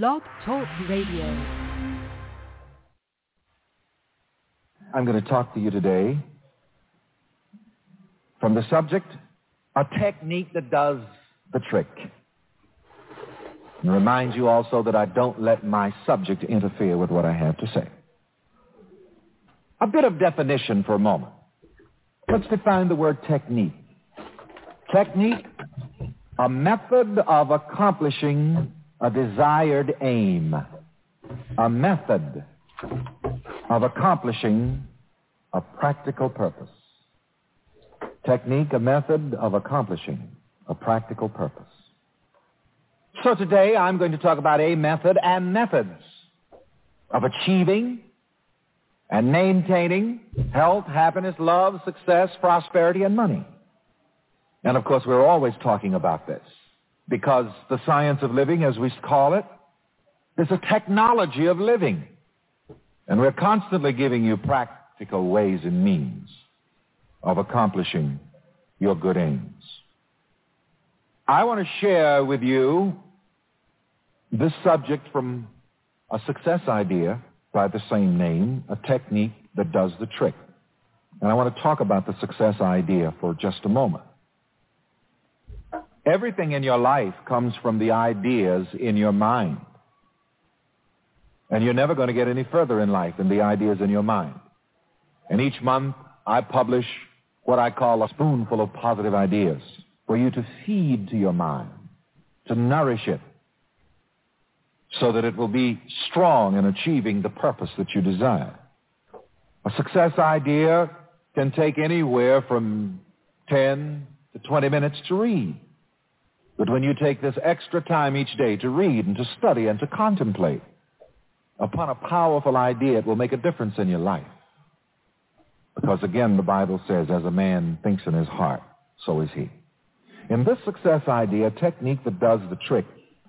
Blog Talk Radio. I'm going to talk to you today from the subject, a technique that does the trick. And remind you also that I don't let my subject interfere with what I have to say. A bit of definition for a moment. Let's define the word technique. Technique, a method of accomplishing a desired aim. A method of accomplishing a practical purpose. Technique, a method of accomplishing a practical purpose. So today I'm going to talk about a method and methods of achieving and maintaining health, happiness, love, success, prosperity, and money. And of course, we're always talking about this because the science of living, as we call it, is a technology of living. And we're constantly giving you practical ways and means of accomplishing your good aims. I want to share with you this subject from a success idea by the same name, a technique that does the trick. And I want to talk about the success idea for just a moment. Everything in your life comes from the ideas in your mind. And you're never going to get any further in life than the ideas in your mind. And each month I publish what I call a spoonful of positive ideas for you to feed to your mind, to nourish it, so that it will be strong in achieving the purpose that you desire. A success idea can take anywhere from 10 to 20 minutes to read. But when you take this extra time each day to read and to study and to contemplate upon a powerful idea, it will make a difference in your life. Because again, the Bible says, as a man thinks in his heart, so is he. In this success idea, technique that does the trick,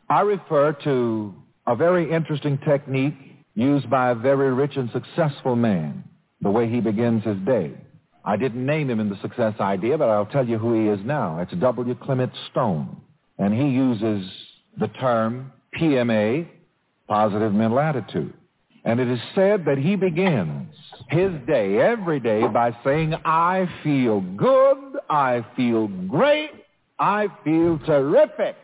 I refer to a very interesting technique used by a very rich and successful man, the way he begins his day. I didn't name him in the success idea, but I'll tell you who he is now. It's W. Clement Stone. And he uses the term PMA, positive mental attitude. And it is said that he begins his day every day by saying, I feel good, I feel great, I feel terrific.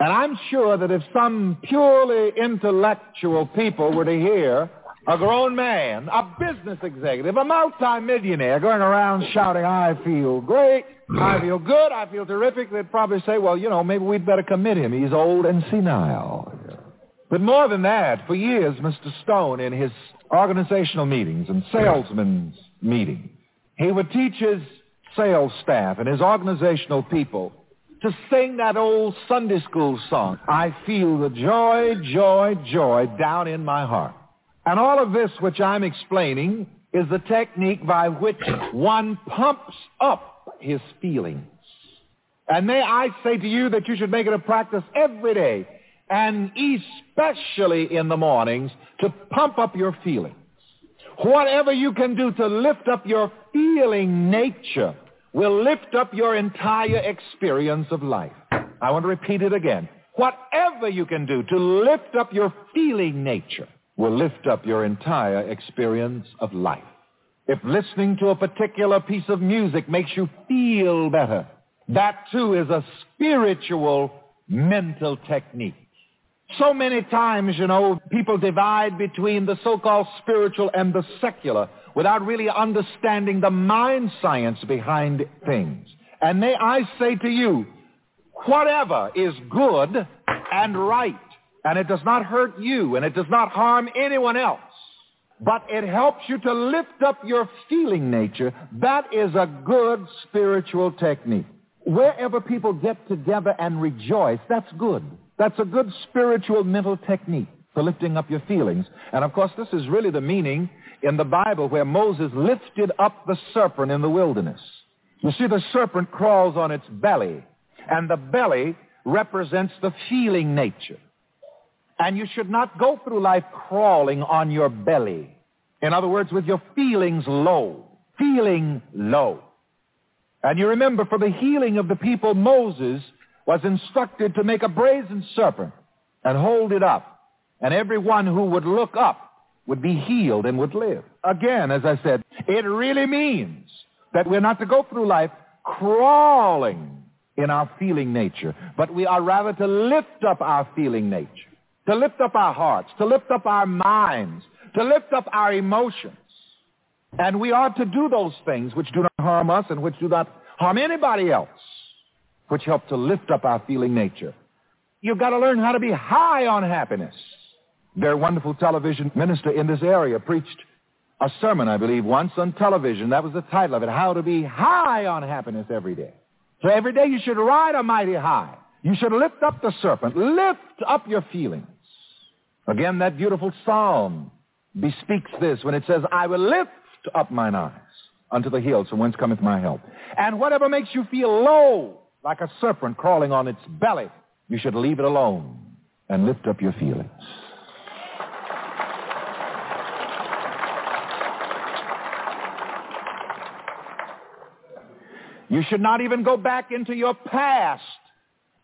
And I'm sure that if some purely intellectual people were to hear a grown man, a business executive, a multimillionaire going around shouting, I feel great, I feel good, I feel terrific, they'd probably say, well, you know, maybe we'd better commit him. He's old and senile. But more than that, for years, Mr. Stone, in his organizational meetings and salesmen's meetings, he would teach his sales staff and his organizational people to sing that old Sunday school song, I feel the joy, joy, joy down in my heart. And all of this which I'm explaining is the technique by which one pumps up his feelings. And may I say to you that you should make it a practice every day, and especially in the mornings, to pump up your feelings. Whatever you can do to lift up your feeling nature will lift up your entire experience of life. I want to repeat it again. Whatever you can do to lift up your feeling nature will lift up your entire experience of life. If listening to a particular piece of music makes you feel better, that too is a spiritual mental technique. So many times, you know, people divide between the so-called spiritual and the secular without really understanding the mind science behind things. And may I say to you, whatever is good and right, and it does not hurt you, and it does not harm anyone else, but it helps you to lift up your feeling nature, that is a good spiritual technique. Wherever people get together and rejoice, that's good. That's a good spiritual mental technique for lifting up your feelings. And of course, this is really the meaning in the Bible where Moses lifted up the serpent in the wilderness. You see, the serpent crawls on its belly, and the belly represents the feeling nature. And you should not go through life crawling on your belly. In other words, with your feelings low, feeling low. And you remember, for the healing of the people, Moses was instructed to make a brazen serpent and hold it up and everyone who would look up would be healed and would live. Again, as I said, it really means that we're not to go through life crawling in our feeling nature, but we are rather to lift up our feeling nature, to lift up our hearts, to lift up our minds, to lift up our emotions. And we are to do those things which do not harm us and which do not harm anybody else, which help to lift up our feeling nature. You've got to learn how to be high on happiness. Their wonderful television minister in this area preached a sermon, I believe, once on television. That was the title of it, How to Be High on Happiness Every Day. So every day you should ride a mighty high. You should lift up the serpent. Lift up your feelings. Again, that beautiful psalm bespeaks this when it says, I will lift up mine eyes unto the hills from whence cometh my help. And whatever makes you feel low, like a serpent crawling on its belly, you should leave it alone and lift up your feelings. You should not even go back into your past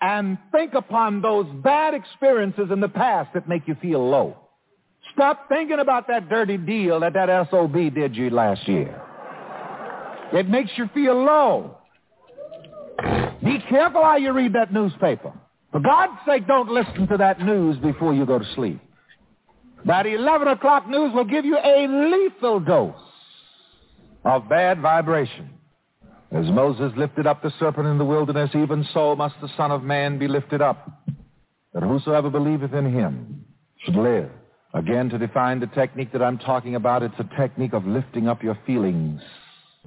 and think upon those bad experiences in the past that make you feel low. Stop thinking about that dirty deal that that SOB did you last year. It makes you feel low. Be careful how you read that newspaper. For God's sake, don't listen to that news before you go to sleep. That 11 o'clock news will give you a lethal dose of bad vibration. As Moses lifted up the serpent in the wilderness, even so must the Son of Man be lifted up, that whosoever believeth in him should live. Again, to define the technique that I'm talking about, it's a technique of lifting up your feelings.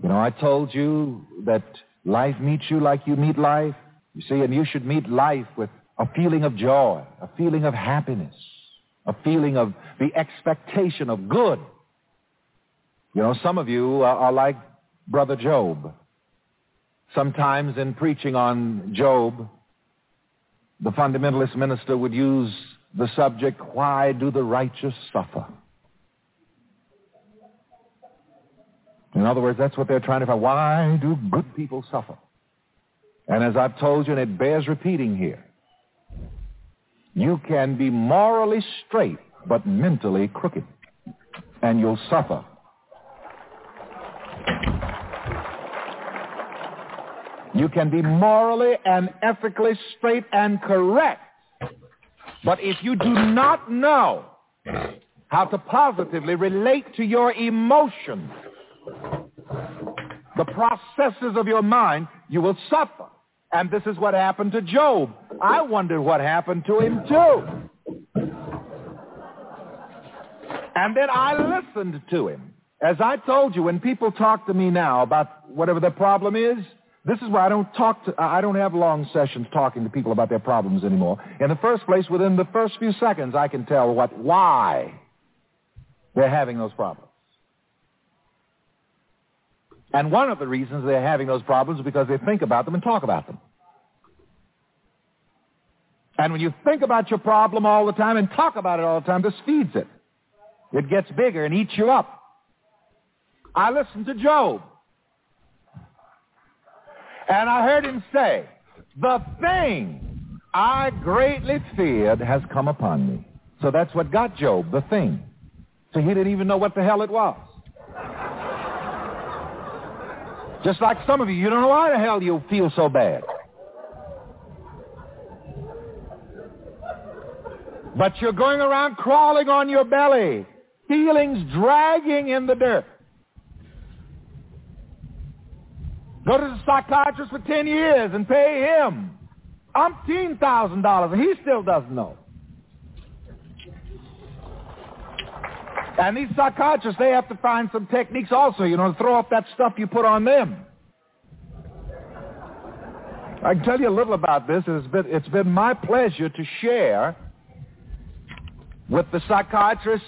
You know, I told you that life meets you like you meet life. You see, and you should meet life with a feeling of joy, a feeling of happiness, a feeling of the expectation of good. You know, some of you are like Brother Job. Sometimes in preaching on Job, the fundamentalist minister would use the subject, why do the righteous suffer? In other words, that's what they're trying to find. Why do good people suffer? And as I've told you, and it bears repeating here, you can be morally straight but mentally crooked, and you'll suffer You can be morally and ethically straight and correct. But if you do not know how to positively relate to your emotions, the processes of your mind, you will suffer. And this is what happened to Job. I wondered what happened to him too. And then I listened to him. As I told you, when people talk to me now about whatever the problem is, this is why I don't talk to, I don't have long sessions talking to people about their problems anymore. In the first place, within the first few seconds, I can tell what, why they're having those problems. And one of the reasons they're having those problems is because they think about them and talk about them. And when you think about your problem all the time and talk about it all the time, this feeds it. It gets bigger and eats you up. I listened to Job. And I heard him say, the thing I greatly feared has come upon me. So that's what got Job, the thing. So he didn't even know what the hell it was. Just like some of you, you don't know why the hell you feel so bad. But you're going around crawling on your belly, feelings dragging in the dirt. Go to the psychiatrist for 10 years and pay him umpteen thousand dollars, and he still doesn't know. And these psychiatrists, they have to find some techniques also, you know, to throw off that stuff you put on them. I can tell you a little about this. It's been, it's been my pleasure to share with the psychiatrists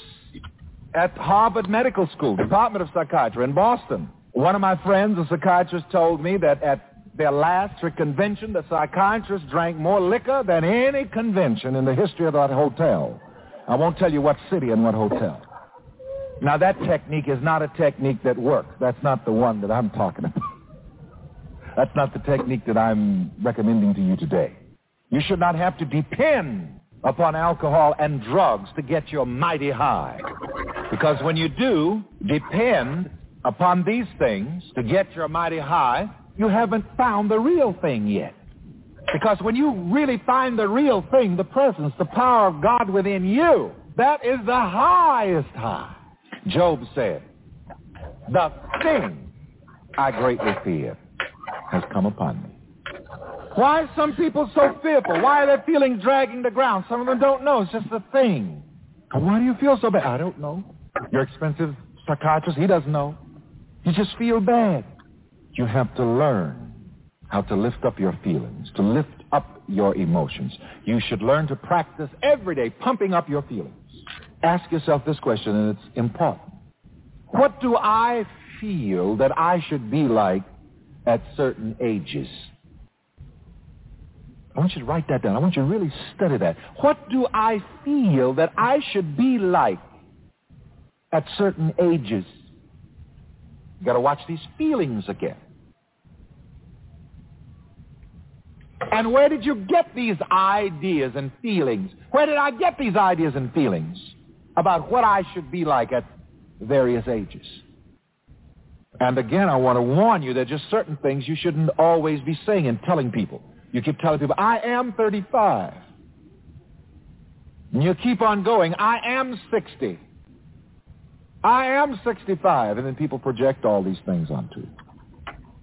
at Harvard Medical School, Department of Psychiatry in Boston. One of my friends, a psychiatrist, told me that at their last convention, the psychiatrists drank more liquor than any convention in the history of that hotel. I won't tell you what city and what hotel. Now, that technique is not a technique that works. That's not the one that I'm talking about. That's not the technique that I'm recommending to you today. You should not have to depend upon alcohol and drugs to get you mighty high. Because when you do depend upon these things to get your mighty high, you haven't found the real thing yet. Because when you really find the real thing, the presence, the power of God within you, that is the highest high. Job said, the thing I greatly fear has come upon me. Why are some people so fearful? Why are their feelings dragging the ground? Some of them don't know. It's just a thing. Why do you feel so bad? I don't know. Your expensive psychiatrist, he doesn't know. You just feel bad. You have to learn how to lift up your feelings, to lift up your emotions. You should learn to practice every day pumping up your feelings. Ask yourself this question, and it's important. What do I feel that I should be like at certain ages? I want you to write that down. I want you to really study that. What do I feel that I should be like at certain ages? You got to watch these feelings again. And where did you get these ideas and feelings? Where did I get these ideas and feelings about what I should be like at various ages? And again, I want to warn you that just certain things you shouldn't always be saying and telling people. You keep telling people, I am 35. And you keep on going, I am 60. I am 65. And then people project all these things onto you.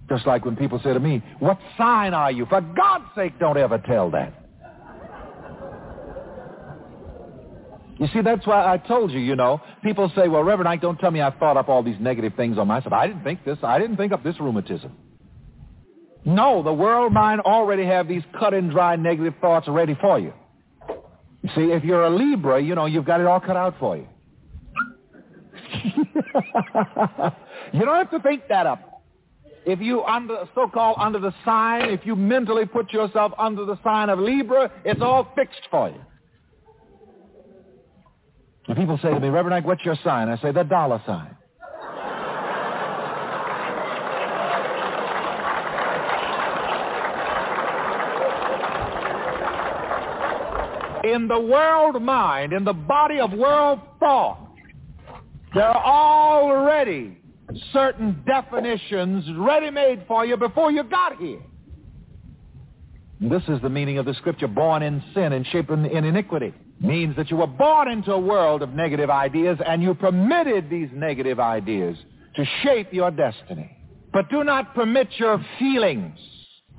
Just like when people say to me, what sign are you? For God's sake, don't ever tell that. You see, that's why I told you, you know. People say, well, Reverend Ike, don't tell me I thought up all these negative things on myself. I didn't think this. I didn't think up this rheumatism. No, the world mind already have these cut and dry negative thoughts ready for you. You see, if you're a Libra, you know, you've got it all cut out for you. you don't have to think that up. If you under so-called under the sign, if you mentally put yourself under the sign of Libra, it's all fixed for you. And people say to me, Reverend Ike, what's your sign? I say, the dollar sign. in the world mind, in the body of world thought, there are already certain definitions ready-made for you before you got here. This is the meaning of the scripture, born in sin and shaped in iniquity. Means that you were born into a world of negative ideas and you permitted these negative ideas to shape your destiny. But do not permit your feelings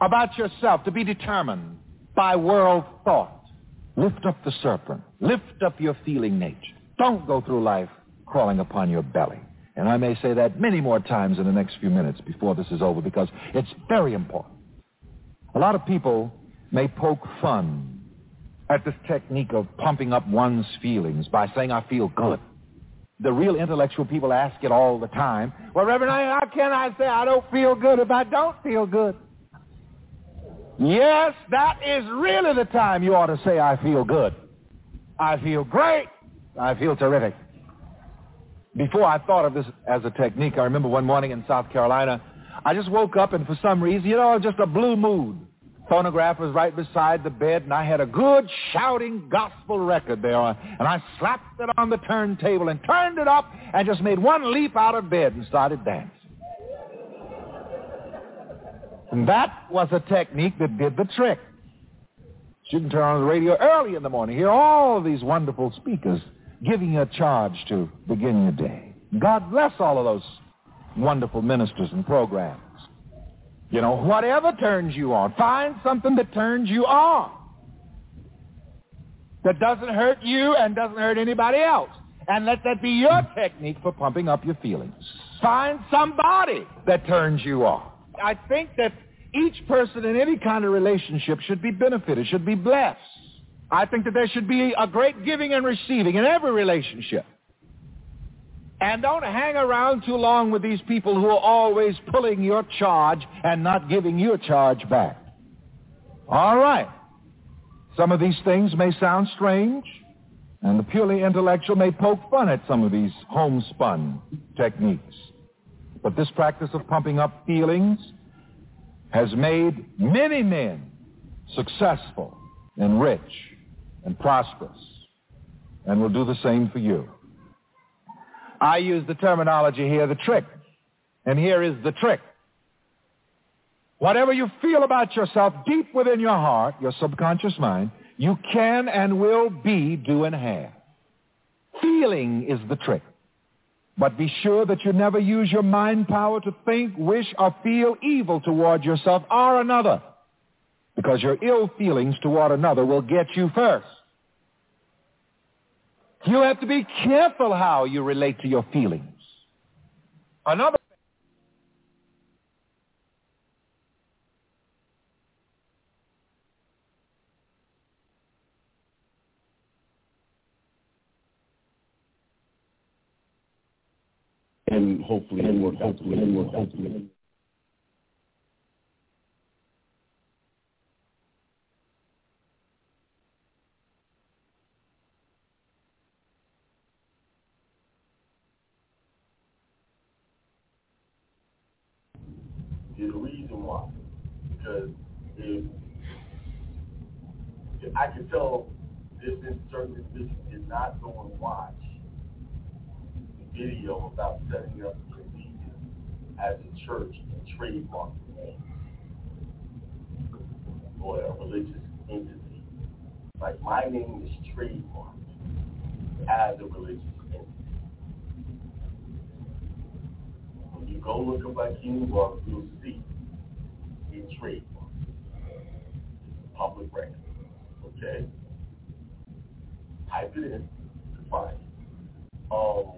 about yourself to be determined by world thought. Lift up the serpent. Lift up your feeling nature. Don't go through life crawling upon your belly. And I may say that many more times in the next few minutes before this is over because it's very important. A lot of people may poke fun at this technique of pumping up one's feelings by saying, I feel good. The real intellectual people ask it all the time. Well, Reverend, how can I say I don't feel good if I don't feel good? Yes, that is really the time you ought to say, I feel good. I feel great. I feel terrific. Before I thought of this as a technique, I remember one morning in South Carolina, I just woke up and for some reason, you know, just a blue mood. Phonograph was right beside the bed and I had a good shouting gospel record there and I slapped it on the turntable and turned it up and just made one leap out of bed and started dancing. And that was a technique that did the trick. You can turn on the radio early in the morning, hear all these wonderful speakers giving you a charge to begin your day. God bless all of those wonderful ministers and programs. You know, whatever turns you on, find something that turns you on. That doesn't hurt you and doesn't hurt anybody else. And let that be your technique for pumping up your feelings. Find somebody that turns you on. I think that each person in any kind of relationship should be benefited, should be blessed. I think that there should be a great giving and receiving in every relationship. And don't hang around too long with these people who are always pulling your charge and not giving your charge back. All right. Some of these things may sound strange, and the purely intellectual may poke fun at some of these homespun techniques. But this practice of pumping up feelings has made many men successful and rich and prosperous and will do the same for you. I use the terminology here, the trick. And here is the trick. Whatever you feel about yourself deep within your heart, your subconscious mind, you can and will be, do, and have. Feeling is the trick. But be sure that you never use your mind power to think, wish, or feel evil toward yourself or another. Because your ill feelings toward another will get you first. You have to be careful how you relate to your feelings. Another and hopefully and work hopefully and work hopefully. There's a reason why. Because if, if I can tell this certain individual did not go and watch video about setting up convenience as a church and trademark the name or a religious entity. Like my name is trademarked as a religious entity. When you go look up like Unimark, you'll see it's trademarked. Public record. Okay? Type it in to find it. Um,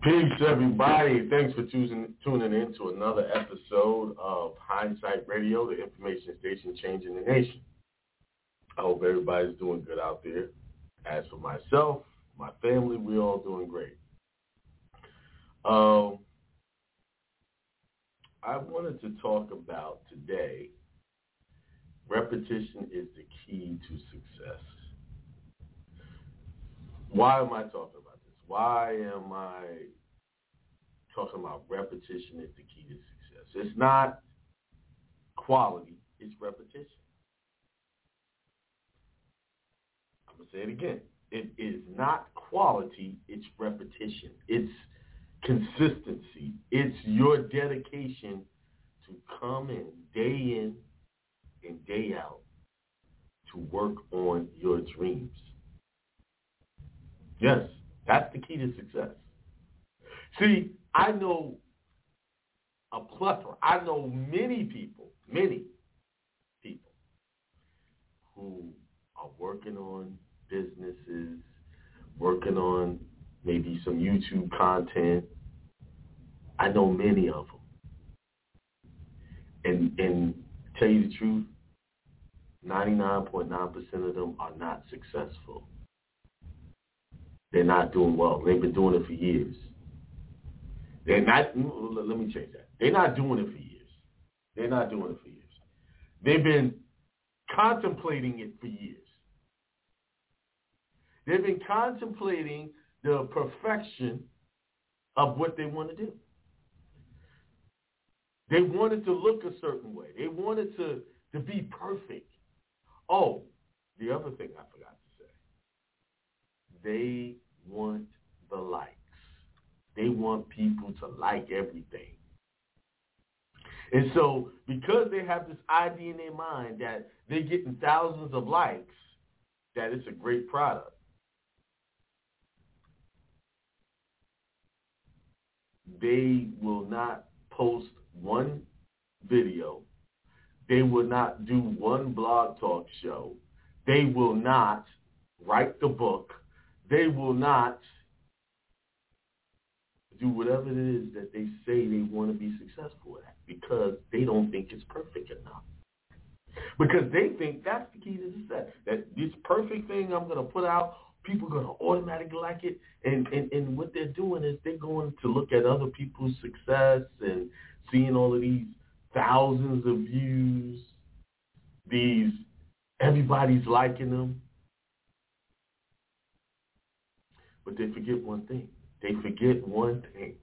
Peace, everybody. Thanks for choosing, tuning in to another episode of Hindsight Radio, the information station changing the nation. I hope everybody's doing good out there. As for myself, my family, we're all doing great. Um, I wanted to talk about today, repetition is the key to success. Why am I talking? Why am I talking about repetition is the key to success? It's not quality, it's repetition. I'm going to say it again. It is not quality, it's repetition. It's consistency. It's your dedication to come in day in and day out to work on your dreams. Yes, that's the key to success. See, I know a plethora. I know many people, many people who are working on businesses, working on maybe some YouTube content. I know many of them. And and tell you the truth, 99.9% of them are not successful. They're not doing well. They've been doing it for years. They're not, let me change that. They're not doing it for years. They're not doing it for years. They've been contemplating it for years. They've been contemplating the perfection of what they want to do. They wanted to look a certain way. They wanted to, to be perfect. Oh, the other thing I forgot. They want the likes. They want people to like everything. And so because they have this idea in their mind that they're getting thousands of likes, that it's a great product. They will not post one video. They will not do one blog talk show. They will not write the book. They will not do whatever it is that they say they want to be successful at because they don't think it's perfect enough. Because they think that's the key to success. That this perfect thing I'm going to put out, people are going to automatically like it. And, and, and what they're doing is they're going to look at other people's success and seeing all of these thousands of views, these, everybody's liking them. But they forget one thing. They forget one thing.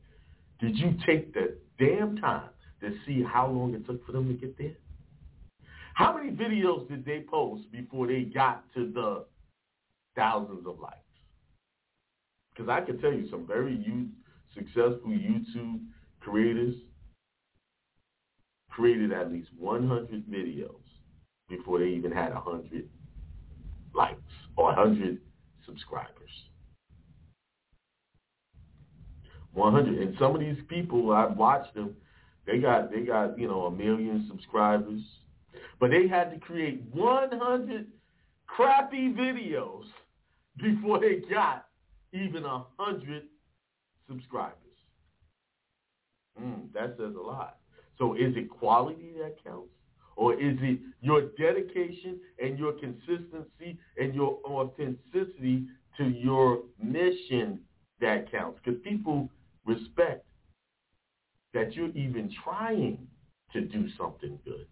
Did you take the damn time to see how long it took for them to get there? How many videos did they post before they got to the thousands of likes? Because I can tell you some very youth, successful YouTube creators created at least 100 videos before they even had 100 likes or 100 subscribers. 100. And some of these people, I've watched them, they got, they got, you know, a million subscribers. But they had to create 100 crappy videos before they got even a 100 subscribers. Mm, that says a lot. So is it quality that counts? Or is it your dedication and your consistency and your authenticity to your mission that counts? Because people respect that you're even trying to do something good.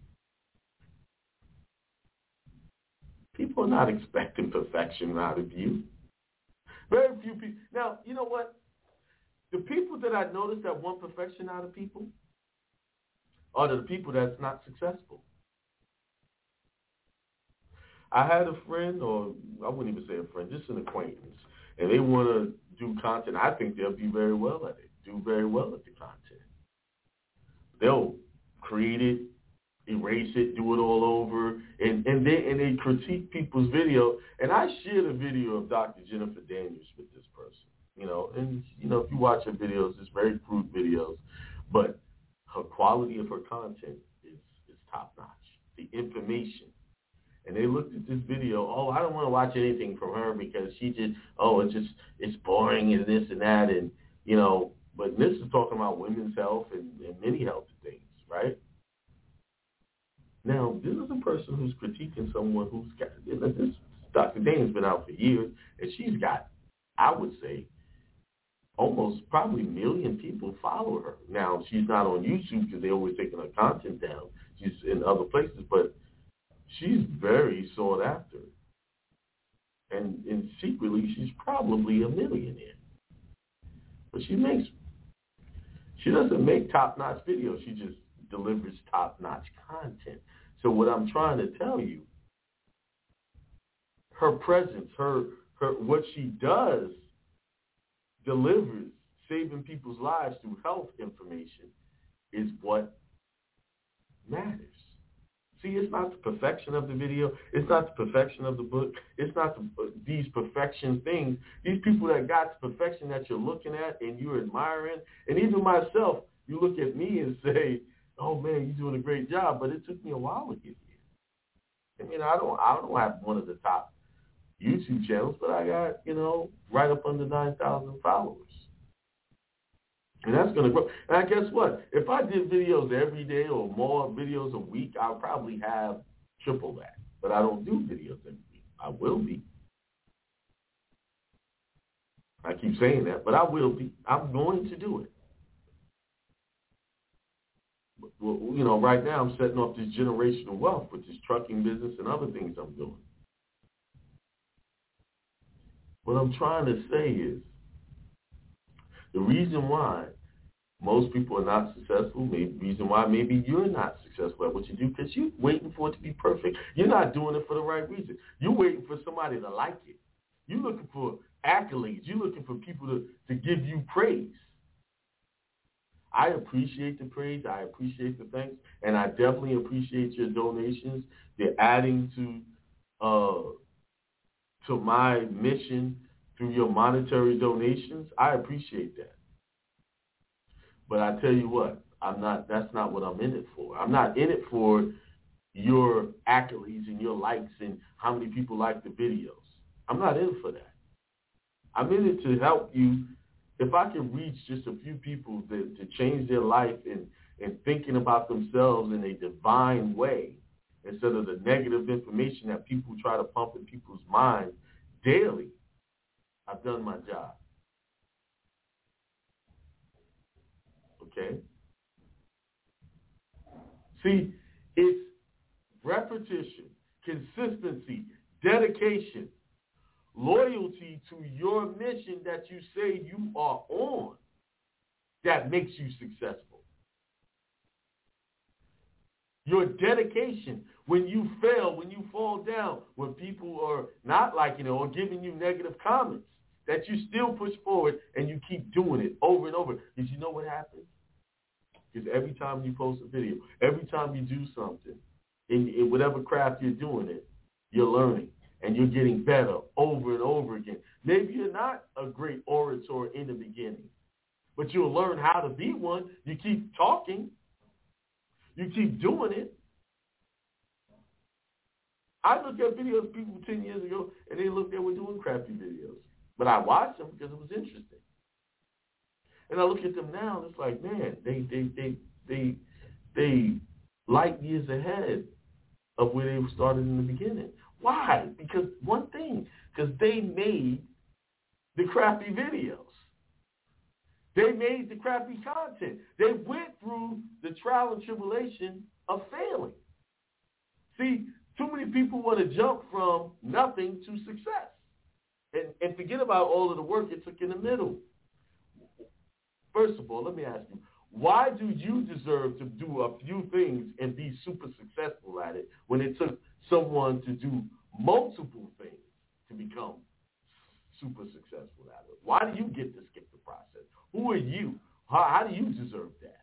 People are not expecting perfection out of you. Very few people. Now, you know what? The people that I notice that want perfection out of people are the people that's not successful. I had a friend, or I wouldn't even say a friend, just an acquaintance, and they want to do content. I think they'll be very well at it, do very well with the content. They'll create it, erase it, do it all over, and and they and they critique people's video. And I shared a video of Dr. Jennifer Daniels with this person, you know, and you know if you watch her videos, it's very crude videos, but her quality of her content is is top notch. The information. And they looked at this video. Oh, I don't want to watch anything from her because she just, oh, it's just, it's boring and this and that. And You know, but this is talking about women's health and, and many health things, right? Now, this is a person who's critiquing someone who's got, you know, this Dr. Dane's been out for years, and she's got, I would say, almost probably a million people follow her. Now, she's not on YouTube because they're always taking her content down. She's in other places, but she's very sought after. And, and secretly, she's probably a millionaire. But she makes, she doesn't make top-notch videos. She just delivers top-notch content. So what I'm trying to tell you, her presence, her, her what she does delivers saving people's lives through health information is what matters. See, it's not the perfection of the video. It's not the perfection of the book. It's not the, these perfection things. These people that got the perfection that you're looking at and you're admiring, and even myself, you look at me and say, "Oh man, you're doing a great job," but it took me a while to get here. I mean, I don't, I don't have one of the top YouTube channels, but I got, you know, right up under 9,000 followers. And that's going to grow. And guess what? If I did videos every day or more videos a week, I'll probably have triple that. But I don't do videos every week. I will be. I keep saying that, but I will be. I'm going to do it. Well, you know, right now I'm setting up this generational wealth with this trucking business and other things I'm doing. What I'm trying to say is the reason why most people are not successful, maybe reason why maybe you're not successful at what you do because you're waiting for it to be perfect. You're not doing it for the right reason. You're waiting for somebody to like it. You're looking for accolades. You're looking for people to, to give you praise. I appreciate the praise. I appreciate the thanks. And I definitely appreciate your donations. They're adding to uh, to my mission through your monetary donations, I appreciate that. But I tell you what, I'm not that's not what I'm in it for. I'm not in it for your accolades and your likes and how many people like the videos. I'm not in for that. I'm in it to help you. If I can reach just a few people to, to change their life and, and thinking about themselves in a divine way, instead of the negative information that people try to pump in people's minds daily, I've done my job. Okay? See, it's repetition, consistency, dedication, loyalty to your mission that you say you are on that makes you successful. Your dedication when you fail, when you fall down, when people are not liking it or giving you negative comments, that you still push forward and you keep doing it over and over. Did you know what happens? Because every time you post a video, every time you do something, in, in whatever craft you're doing it, you're learning and you're getting better over and over again. Maybe you're not a great orator in the beginning, but you'll learn how to be one. You keep talking. You keep doing it. I looked at videos of people 10 years ago, and they looked they were doing crappy videos. But I watched them because it was interesting. And I look at them now, and it's like, man, they they they they they light years ahead of where they started in the beginning. Why? Because one thing, because they made the crappy videos. They made the crappy content. They went through the trial and tribulation of failing. See, too many people want to jump from nothing to success and, and forget about all of the work it took in the middle. First of all, let me ask you, why do you deserve to do a few things and be super successful at it when it took someone to do multiple things to become super successful at it? Why do you get the process? Who are you? How, how do you deserve that?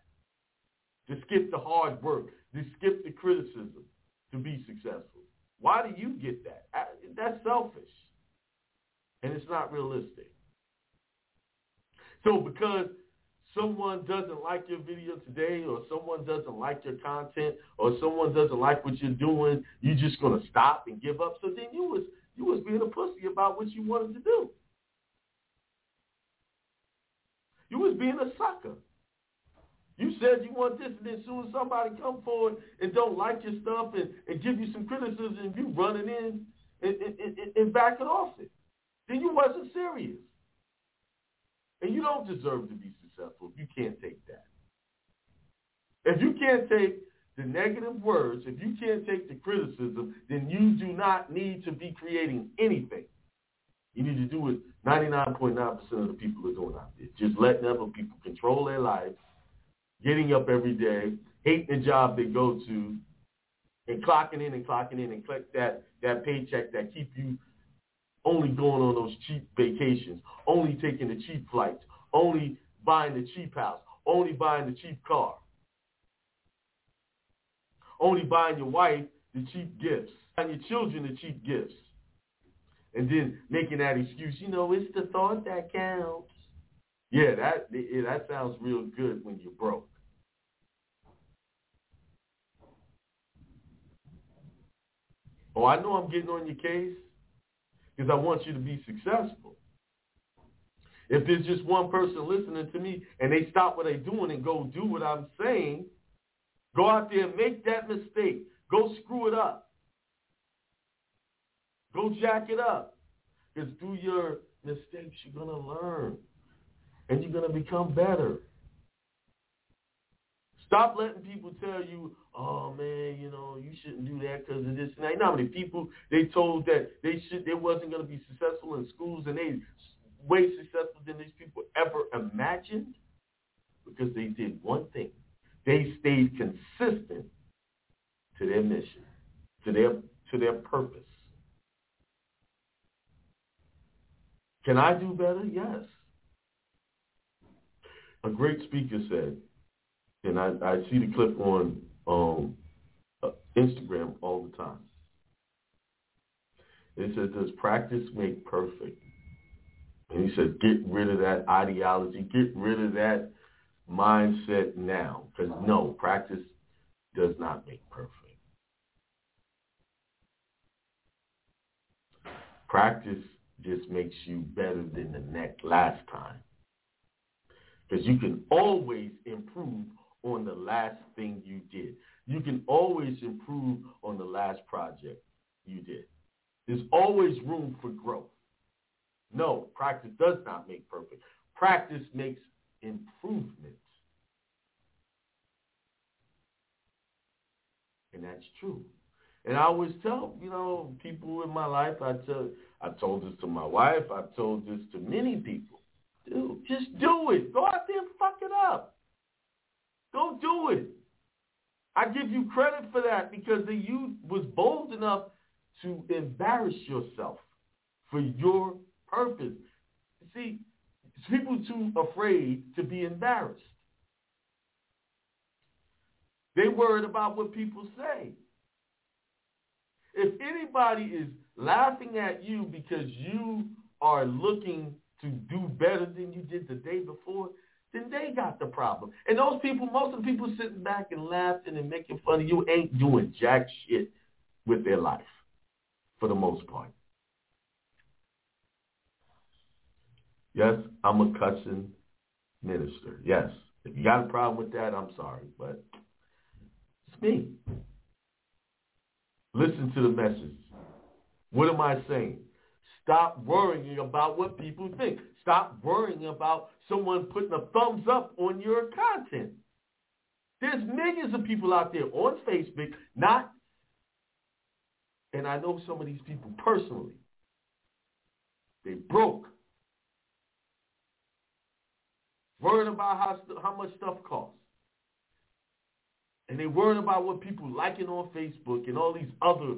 To skip the hard work, to skip the criticism, to be successful. Why do you get that? That's selfish. And it's not realistic. So because someone doesn't like your video today or someone doesn't like your content or someone doesn't like what you're doing, you're just going to stop and give up. So then you was you was being a pussy about what you wanted to do. You was being a sucker. You said you want this, and then soon as somebody come forward and don't like your stuff and, and give you some criticism, you running in and, and, and, and backing off it. Then you wasn't serious. And you don't deserve to be successful if you can't take that. If you can't take the negative words, if you can't take the criticism, then you do not need to be creating anything. You need to do what 99.9% of the people are doing out there. Just letting other people control their lives, getting up every day, hating the job they go to, and clocking in and clocking in and collect that, that paycheck that keep you only going on those cheap vacations, only taking the cheap flights, only buying the cheap house, only buying the cheap car, only buying your wife the cheap gifts, and your children the cheap gifts, and then making that excuse, you know, it's the thought that counts. Yeah, that yeah, that sounds real good when you're broke. Oh, I know I'm getting on your case because I want you to be successful. If there's just one person listening to me and they stop what they're doing and go do what I'm saying, go out there and make that mistake. Go screw it up. Go jack it up. Because through your mistakes, you're going to learn. And you're going to become better. Stop letting people tell you, oh man, you know, you shouldn't do that because of this and that. You know how many people they told that they should they wasn't going to be successful in schools and they way successful than these people ever imagined because they did one thing. They stayed consistent to their mission, to their to their purpose. Can I do better? Yes. A great speaker said, and I, I see the clip on um, uh, Instagram all the time. It said, does practice make perfect? And he said, get rid of that ideology, get rid of that mindset now. Because no, practice does not make perfect. Practice just makes you better than the next last time. Because you can always improve on the last thing you did. You can always improve on the last project you did. There's always room for growth. No, practice does not make perfect. Practice makes improvements. And that's true. And I always tell, you know, people in my life, I tell, I've told this to my wife, I've told this to many people. Dude, just do it. Go out there and fuck it up. Go do it. I give you credit for that because the you was bold enough to embarrass yourself for your purpose. See, people too afraid to be embarrassed. They worried about what people say. If anybody is laughing at you because you are looking to do better than you did the day before, then they got the problem. And those people, most of the people sitting back and laughing and making fun of you ain't doing jack shit with their life for the most part. Yes, I'm a cussing minister. Yes. If you got a problem with that, I'm sorry, but it's me. Listen to the message. What am I saying? Stop worrying about what people think. Stop worrying about someone putting a thumbs up on your content. There's millions of people out there on Facebook, not, and I know some of these people personally. They broke. Worrying about how, how much stuff costs. And they worrying about what people liking on Facebook and all these other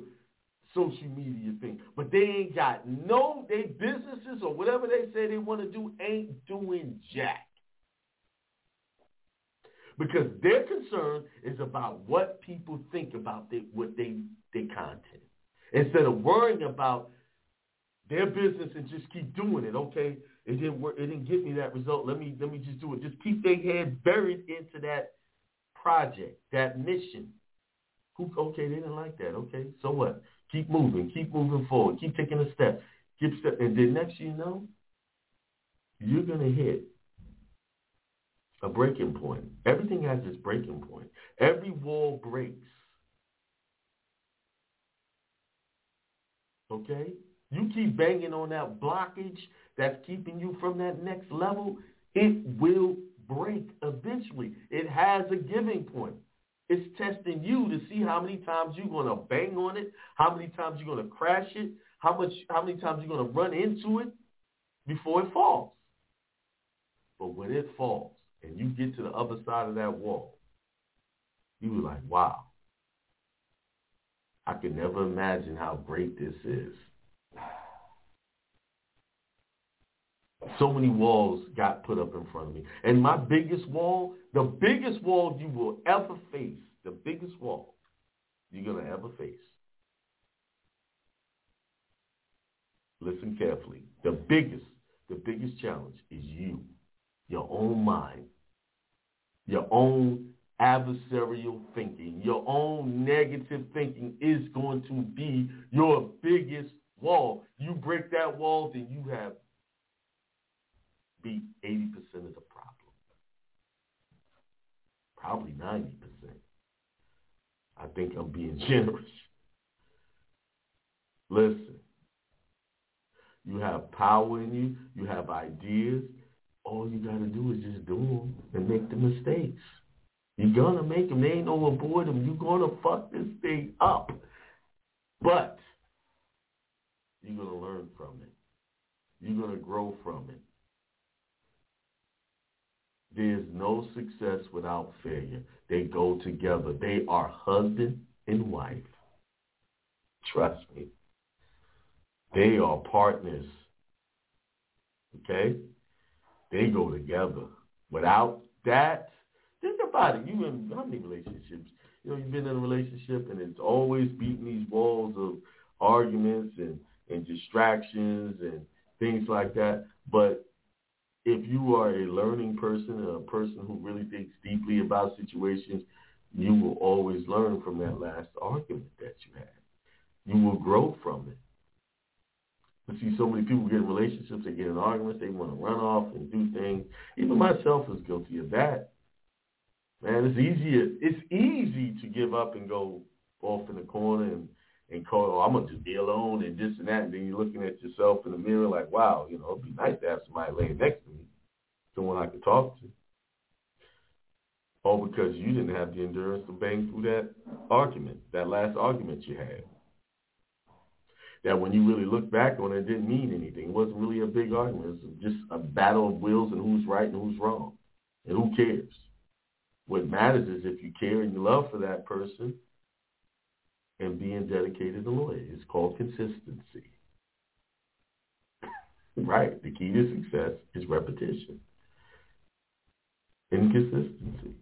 social media thing. But they ain't got no, they businesses or whatever they say they want to do ain't doing jack. Because their concern is about what people think about they, what they, their content. Instead of worrying about their business and just keep doing it. Okay, it didn't work. It didn't get me that result. Let me let me just do it. Just keep their head buried into that project, that mission. Who? Okay, they didn't like that. Okay, so what? Keep moving. Keep moving forward. Keep taking a step. Keep step, and then next you know, you're gonna hit a breaking point. Everything has its breaking point. Every wall breaks. Okay? You keep banging on that blockage that's keeping you from that next level, it will break eventually. It has a giving point. It's testing you to see how many times you're going to bang on it, how many times you're going to crash it, how much, how many times you're going to run into it before it falls. But when it falls and you get to the other side of that wall, you were like, wow, I could never imagine how great this is. So many walls got put up in front of me. And my biggest wall, the biggest wall you will ever face, the biggest wall you're going to ever face. Listen carefully. The biggest, the biggest challenge is you, your own mind, your own adversarial thinking, your own negative thinking is going to be your biggest wall. You break that wall, then you have beat 80% of the problem. Probably 90%. I think I'm being generous. Listen, you have power in you. You have ideas. All you got to do is just do them and make the mistakes. You're going to make them. They ain't no avoid them. You're going to fuck this thing up. But you're going to learn from it. You're going to grow from it. There's no success without failure. They go together. They are husband and wife. Trust me. They are partners. Okay? They go together. Without that, think about it. You in how many relationships? You know, you've been in a relationship and it's always beating these walls of arguments and, and distractions and things like that. But if you are a learning person, a person who really thinks deeply about situations, you will always learn from that last argument that you had. You will grow from it. But see so many people get in relationships, they get in arguments, they want to run off and do things. Even myself is guilty of that. Man, it's easy. It's easy to give up and go off in the corner and and call, oh, I'm gonna just be alone and this and that, and then you're looking at yourself in the mirror like, wow, you know, it'd be nice to have somebody laying next to me, someone I could talk to. All because you didn't have the endurance to bang through that argument, that last argument you had. That when you really look back on it, it didn't mean anything. It wasn't really a big argument. It was just a battle of wills and who's right and who's wrong. And who cares? What matters is if you care and you love for that person, and being dedicated and loyal. It's called consistency. right. The key to success is repetition and consistency.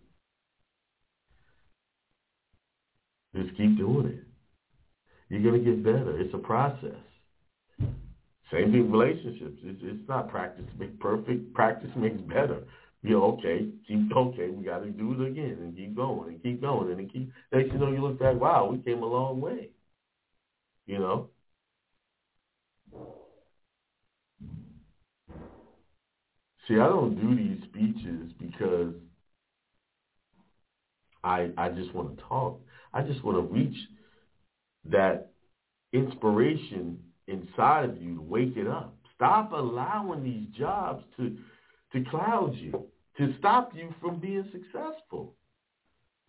Just keep doing it. You're going to get better. It's a process. Same thing with relationships. It's, it's not practice make perfect. Practice makes better you know, okay, keep okay, we got to do it again and keep going and keep going and keep. Next you know, you look back, wow, we came a long way. You know. See, I don't do these speeches because I I just want to talk. I just want to reach that inspiration inside of you to wake it up. Stop allowing these jobs to to cloud you, to stop you from being successful.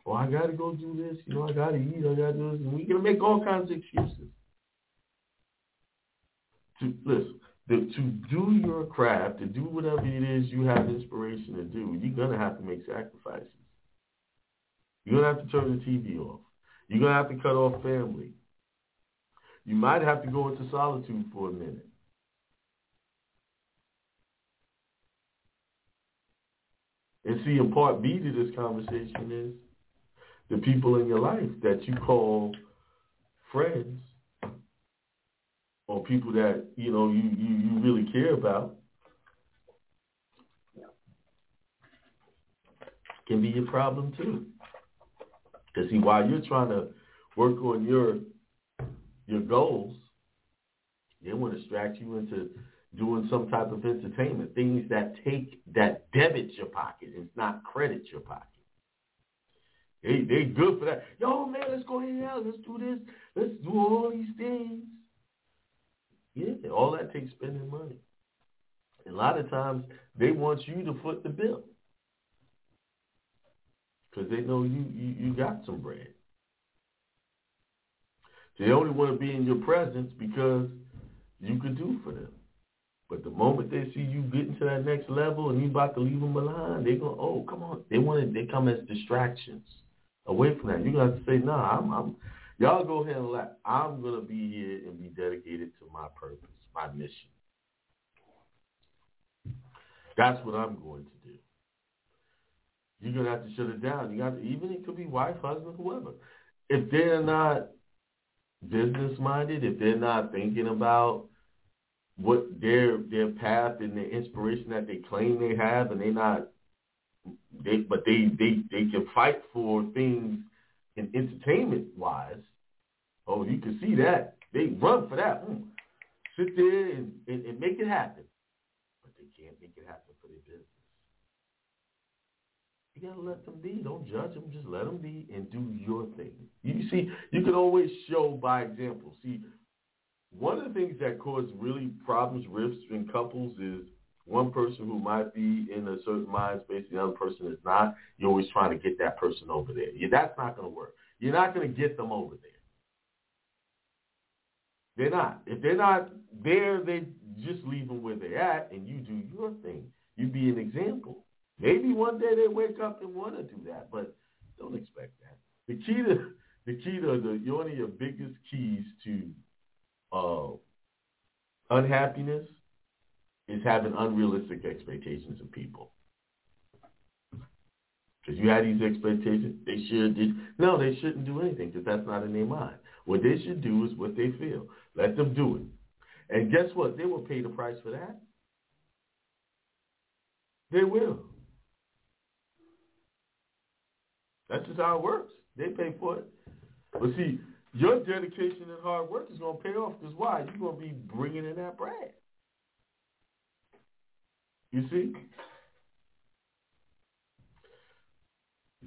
Well, I got to go do this. You know, I got to eat. I got to do this. And we're to make all kinds of excuses. To listen, to, to do your craft, to do whatever it is you have inspiration to do, you're to have to make sacrifices. You're to have to turn the TV off. You're to have to cut off family. You might have to go into solitude for a minute. And see, in part B to this conversation is the people in your life that you call friends or people that, you know, you, you, you really care about can be your problem too. Because see, while you're trying to work on your your goals, they want to distract you into doing some type of entertainment, things that take that debit your pocket, it's not credit your pocket. They they good for that. Yo man, let's go hang out, let's do this, let's do all these things. Yeah, all that takes spending money. And a lot of times they want you to foot the bill because they know you, you you got some bread. They only want to be in your presence because you could do for them. But the moment they see you getting to that next level and you about to leave them behind, they go, oh, come on. They want to, they come as distractions away from that. You got to say, nah, I'm, I'm, y'all go ahead and let, I'm going to be here and be dedicated to my purpose, my mission. That's what I'm going to do. You're going to have to shut it down. You got to, even it could be wife, husband, whoever. If they're not business minded, if they're not thinking about what their their path and the inspiration that they claim they have, and they not they but they they they can fight for things in entertainment wise. Oh, you can see that they run for that. Mm. Sit there and, and, and make it happen, but they can't make it happen for their business. You gotta let them be. Don't judge them. Just let them be and do your thing. You see, you can always show by example. See, one of the things that cause really problems, rifts in couples is one person who might be in a certain mind space, the other person is not. You're always trying to get that person over there. Yeah, that's not going to work. You're not going to get them over there. They're not. If they're not there, they just leave them where they're at, and you do your thing. You be an example. Maybe one day they wake up and want to do that, but don't expect that. The key to the key to the one of your biggest keys to uh, unhappiness is having unrealistic expectations of people. Because you had these expectations, they should do. No, they shouldn't do anything because that's not in their mind. What they should do is what they feel. Let them do it. And guess what? They will pay the price for that. They will. That's just how it works. They pay for it. But see, your dedication and hard work is going to pay off because why? You're going to be bringing in that bread. You see?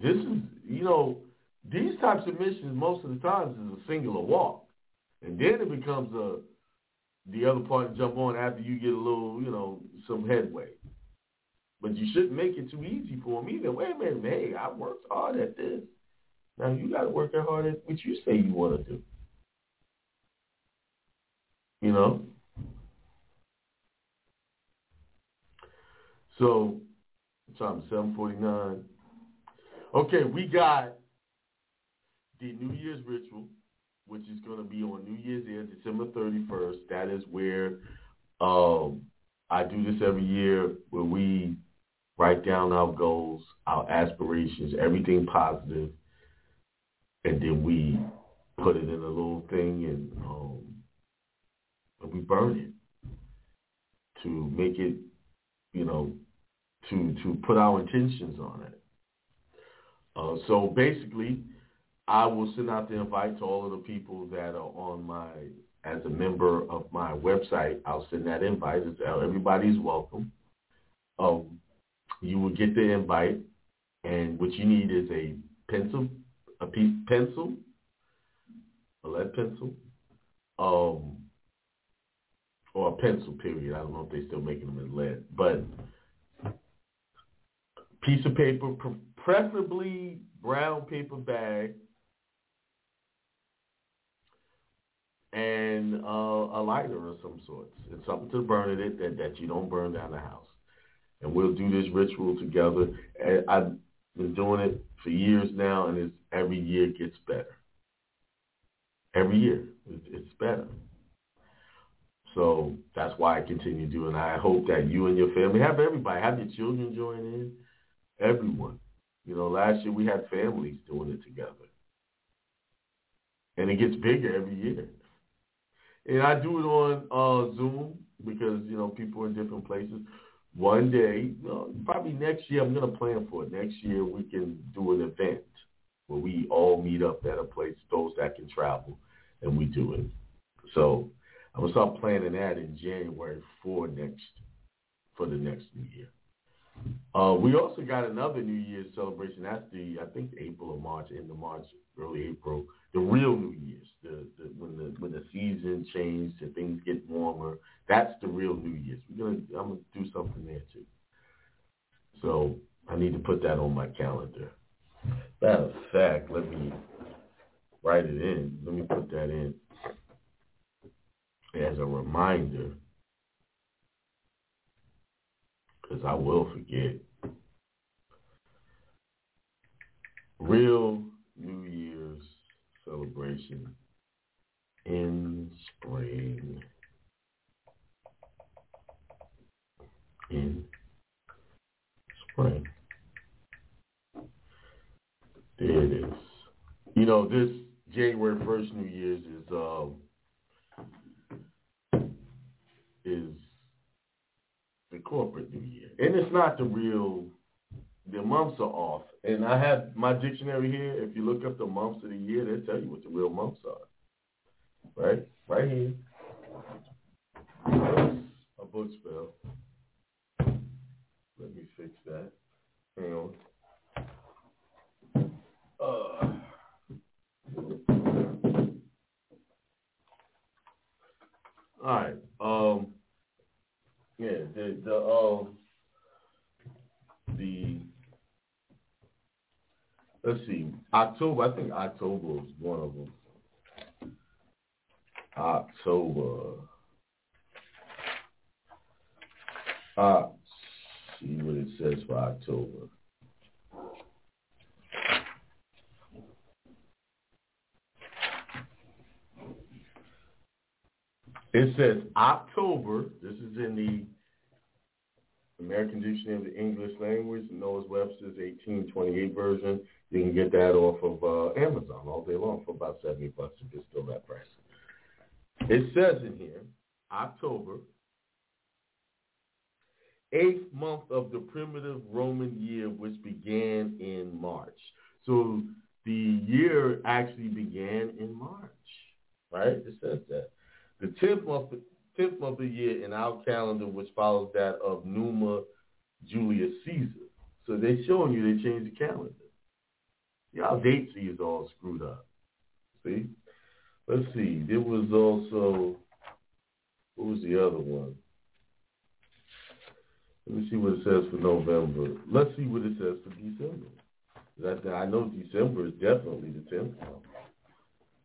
This is, you know, these types of missions most of the times is a singular walk. And then it becomes a, the other party jump on after you get a little, you know, some headway. But you shouldn't make it too easy for them either. Wait a minute, hey, I worked hard at this. Now you got to work as hard at what you say you want to do. You know. So, time seven forty nine. Okay, we got the New Year's ritual, which is going to be on New Year's Eve, December thirty first. That is where um, I do this every year, where we write down our goals, our aspirations, everything positive, and then we put it in a little thing and um, and we burn it to make it, you know, to to put our intentions on it. Uh, so basically, I will send out the invite to all of the people that are on my as a member of my website. I'll send that invite. Everybody's welcome. Um, you will get the invite, and what you need is a pencil, a pencil, a lead pencil, um, or a pencil. Period. I don't know if they're still making them in lead, but piece of paper, preferably brown paper bag, and uh, a lighter of some sorts, and something to burn it that that you don't burn down the house and we'll do this ritual together. And I've been doing it for years now, and it's every year gets better. Every year, it's better. So that's why I continue doing. It. I hope that you and your family have everybody, have your children join in, everyone. You know, last year we had families doing it together, and it gets bigger every year. And I do it on uh, Zoom because you know people are in different places one day, well, probably next year, I'm going to plan for it. Next year, we can do an event where we all meet up at a place, those that can travel, and we do it. So I'm gonna start planning that in January for next for the next new year. Uh, we also got another New Year's celebration. That's the I think April or March, end of March, early April. The real New Year's, the, the when the when the season changed and things get warmer. That's the real New Year's. We're gonna I'm gonna do something there too. So I need to put that on my calendar. Matter of fact, let me write it in. Let me put that in as a reminder because I will forget. Real New Year's celebration in spring. In spring. There it is. You know, this January 1st New Year's is um, is the corporate New Year, and it's not the real. The months are off, and I have my dictionary here. If you look up the months of the year, they'll tell you what the real months are. Right, right here. That's a book spell. Let me fix that. Hang on. Uh, all right. Um. Yeah. The the um. The let's see. October. I think October was one of them. October. Uh, see what it says for October. It says October. This is in the American Dictionary of the English Language, Noah's Webster's 1828 version. You can get that off of uh, Amazon all day long for about 70 bucks if it's still that price. It says in here, October, eighth month of the primitive Roman year, which began in March. So the year actually began in March, right? It says that. The tenth month, tenth month of the year in our calendar, which follows that of Numa Julius Caesar. So they're showing you they changed the calendar. Y'all dates is all screwed up. See? Let's see. There was also what was the other one? Let me see what it says for November. Let's see what it says for December. I know December is definitely the tenth month.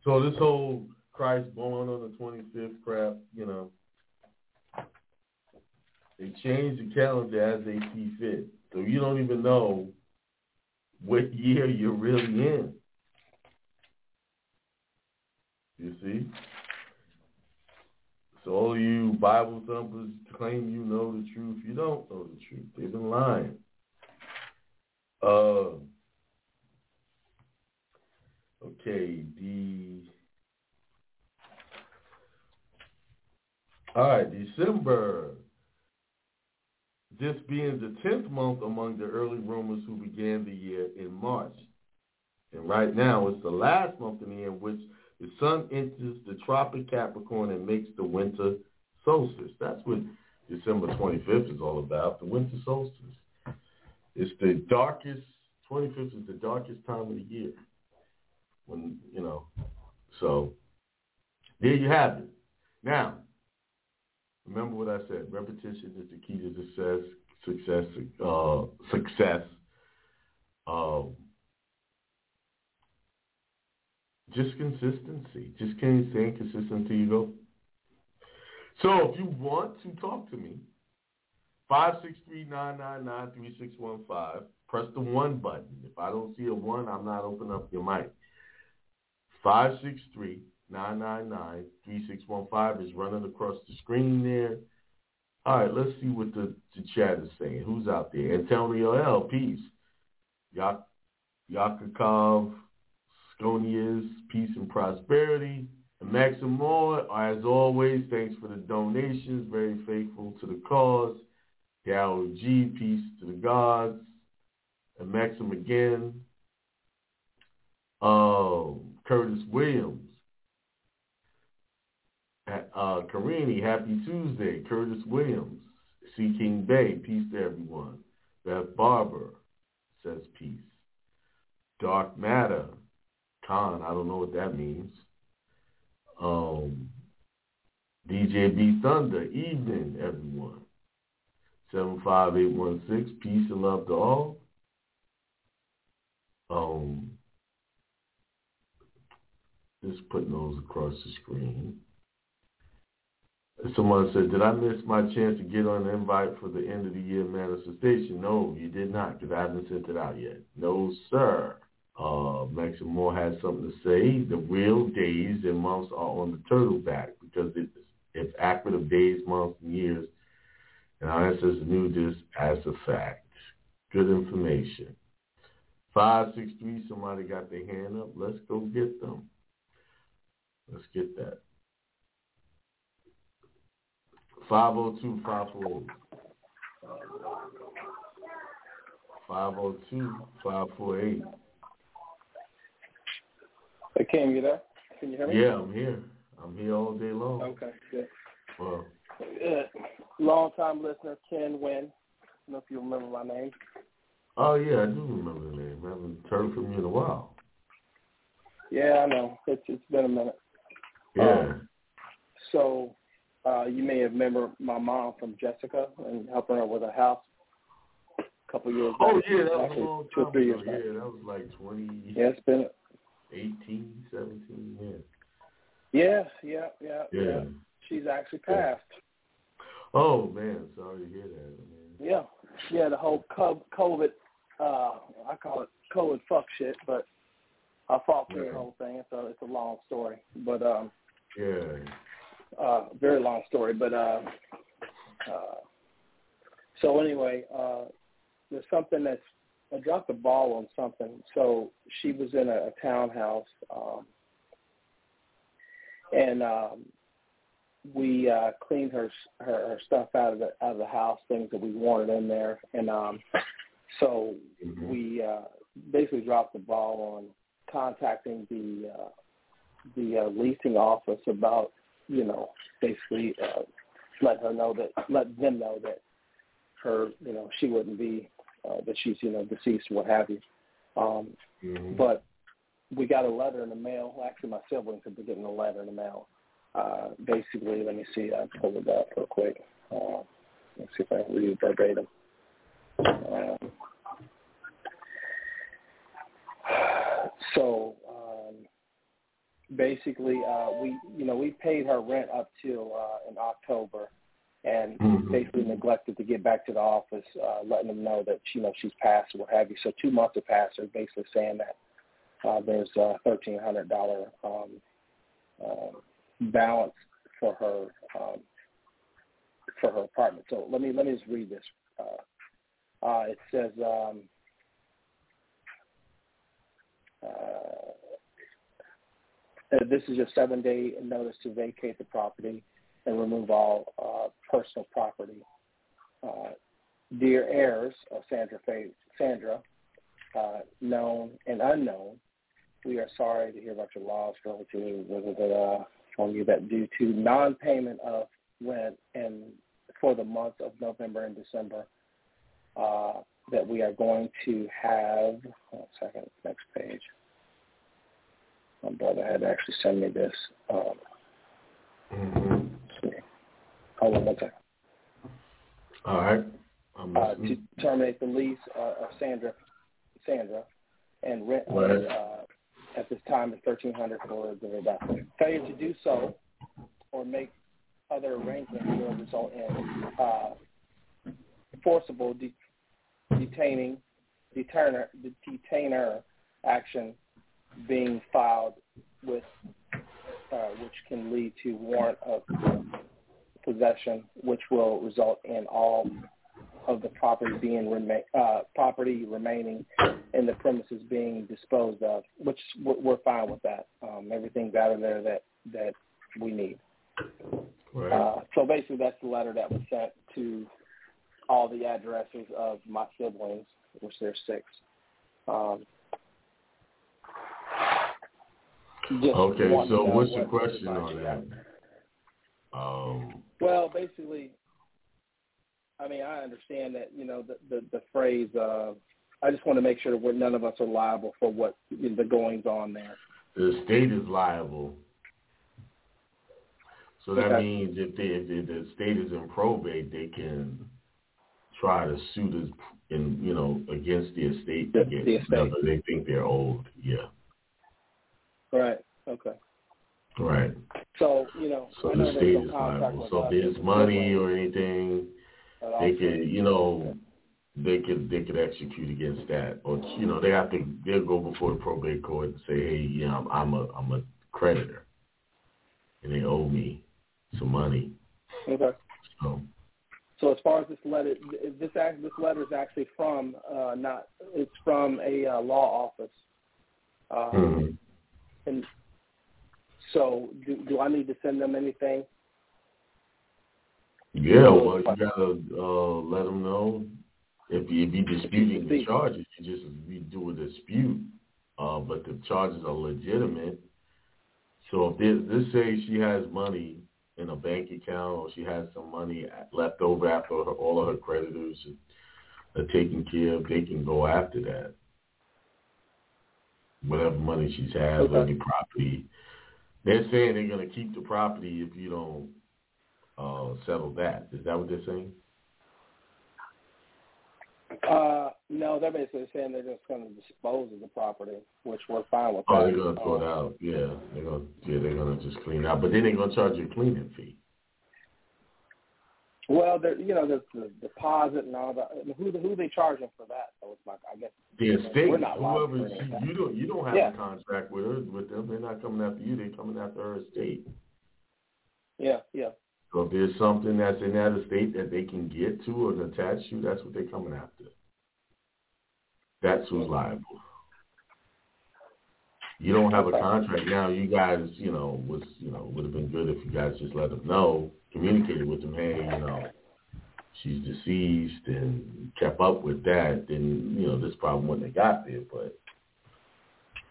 So this whole Christ born on the 25th crap, you know. They change the calendar as they see fit. So you don't even know what year you're really in. You see? So all you Bible thumpers claim you know the truth. You don't know the truth. They've been lying. Uh, okay, the All right, December. This being the 10th month among the early Romans who began the year in March. And right now it's the last month in the year in which the sun enters the tropic Capricorn and makes the winter solstice. That's what December 25th is all about, the winter solstice. It's the darkest, 25th is the darkest time of the year. When, you know, so there you have it. Now, Remember what I said. Repetition is the key to success. Success. Uh, success. Um, just consistency. Just staying consistent until you go. So if you want to talk to me, five six three nine nine nine three six one five. Press the one button. If I don't see a one, I'm not opening up your mic. Five six three 999-3615 is running across the screen there. All right, let's see what the, the chat is saying. Who's out there? Antonio L. Peace. Yak- Yakakov, Sconias, Peace and Prosperity. And Maxim Moore, as always, thanks for the donations. Very faithful to the cause. Gal G, Peace to the gods. And Maxim again. Um, Curtis Williams. Uh, Carini, happy Tuesday. Curtis Williams, C. King Bay, peace to everyone. Beth Barber says peace. Dark Matter, Khan, I don't know what that means. Um, DJ B Thunder, evening, everyone. 75816, peace and love to all. Um, just putting those across the screen. Someone said, did I miss my chance to get on the invite for the end of the year manifestation? No, you did not, because I haven't sent it out yet. No, sir. Uh, Maxim Moore has something to say. The real days and months are on the turtle back because it's, it's accurate of days, months, and years. And our ancestors knew this as a fact. Good information. 563, somebody got their hand up. Let's go get them. Let's get that. 502 548. 502 548. Hey, you there? Can you hear me? Yeah, I'm here. I'm here all day long. Okay, good. Well, long time listener, Ken Wynn. I don't know if you remember my name. oh, yeah, I do remember the name. I haven't heard from you in a while. Yeah, I know. It's it's been a minute. Yeah. Um, So uh, you may have remember my mom from Jessica and helping her with a house a couple years back. oh, yeah, that was Actually, a long two or three ago. years back. Yeah, that was like 20. Yeah, it's been 17, yeah. yeah, yeah, yeah, Yeah. She's actually passed. Oh, man, sorry to hear that, man. Yeah, yeah. The whole co- COVID, uh, I call it COVID fuck shit, but I fought through Yeah. the whole thing. So it's a long story, but um, Yeah. Uh, very long story. But uh, uh, so anyway, uh, there's something that's I dropped the ball on something. So she was in a, a townhouse, um, and um, we uh, cleaned her, her her stuff out of the out of the house, things that we wanted in there, and um, so Mhm. we uh, basically dropped the ball on contacting the uh, the uh, leasing office about you know basically uh, let her know that let them know that her you know she wouldn't be uh, that she's you know deceased what have you. Um, Mhm. but we got a letter in the mail. Actually my siblings have been getting a letter in the mail. Uh, basically let me see. I pulled it up real quick. Uh, let's see if I can read it verbatim. Um, so basically, uh, we you know we paid her rent up till uh, in October, and Mhm. basically neglected to get back to the office, uh, letting them know that you know she's passed or what have you. So two months have passed. They're basically saying that uh, there's a thirteen hundred dollar um, uh, balance for her um, for her apartment. So let me let me just read this. Uh, uh, it says. Um, uh, this is your seven-day notice to vacate the property and remove all uh, personal property. Uh, dear heirs of Sandra, Faye, Sandra uh, known and unknown, we are sorry to hear about your loss relative uh, from you that due to non-payment of rent and for the month of November and December, uh, that we are going to have. One second, next page. My brother had actually sent me this. Um, Mhm. see. Hold on one second. All right. I'm Uh, to terminate the lease uh, of Sandra, Sandra, and rent Right. uh, at this time is thirteen hundred for the reduction. Failure to do so or make other arrangements will result in uh, forcible de- detaining detainer detainer action being filed with uh, which can lead to warrant of possession, which will result in all of the property being rema- uh, property remaining in the premises being disposed of, which we're we're fine with that. Um, everything's out of there that that we need. Right. Uh, so basically, that's the letter that was sent to all the addresses of my siblings, which there's six. Um, just Okay, so what's the question on that? Um, Well, basically, I mean, I understand that you know the the, the phrase. Uh, I just want to make sure that we're, none of us are liable for what you know, the goings on there. the state is liable. So that Okay. means if, they, if the- the state is in probate, they can try to sue us in, you know, against the estate The- the estate. they think they're owed. Yeah, Right. Okay. right. So you know, So the state is liable. So if there's money or anything, they could, you know, they could they could execute against that, or you know, they have to they'll go before the probate court and say, hey, you know, I'm, I'm a I'm a creditor, and they owe me some money. Okay. So So as far as this letter, this act, this letter is actually from uh, not. It's from a uh, law office. Um, mhm. And so, do, do I need to send them anything? yeah, well, you gotta uh, let them know if you if you disputing the charges, you just you do a dispute, uh, but the charges are legitimate. So if this, say she has money in a bank account or she has some money left over after her, all of her creditors are taken care of, they can go after that. Whatever money she's has Okay. whatever property. They're saying they're going to keep the property if you don't uh, settle that. Is that what they're saying? Uh, no, they're basically saying they're just going to dispose of the property, which we're fine with. Oh, that. they're gonna throw it Um, out. Yeah, they're gonna yeah they're gonna just clean it out, but then they're gonna charge you a cleaning fee. Well, there, you know, there's the deposit and all that. Who who they charging for that? So it's like, I guess The estate, We're not whoever for any of she, that. you don't you don't have Yeah. a contract with her with them. They're not coming after you. They're coming after her estate. Yeah, yeah. So if there's something that's in that estate that they can get to or attach to, that's what they're coming after. That's who's liable. You don't have a contract now. You guys, you know, was you know would have been good if you guys just let them know, communicated with them. Hey, you know, she's deceased and kept up with that. Then you know this problem wouldn't have got there. But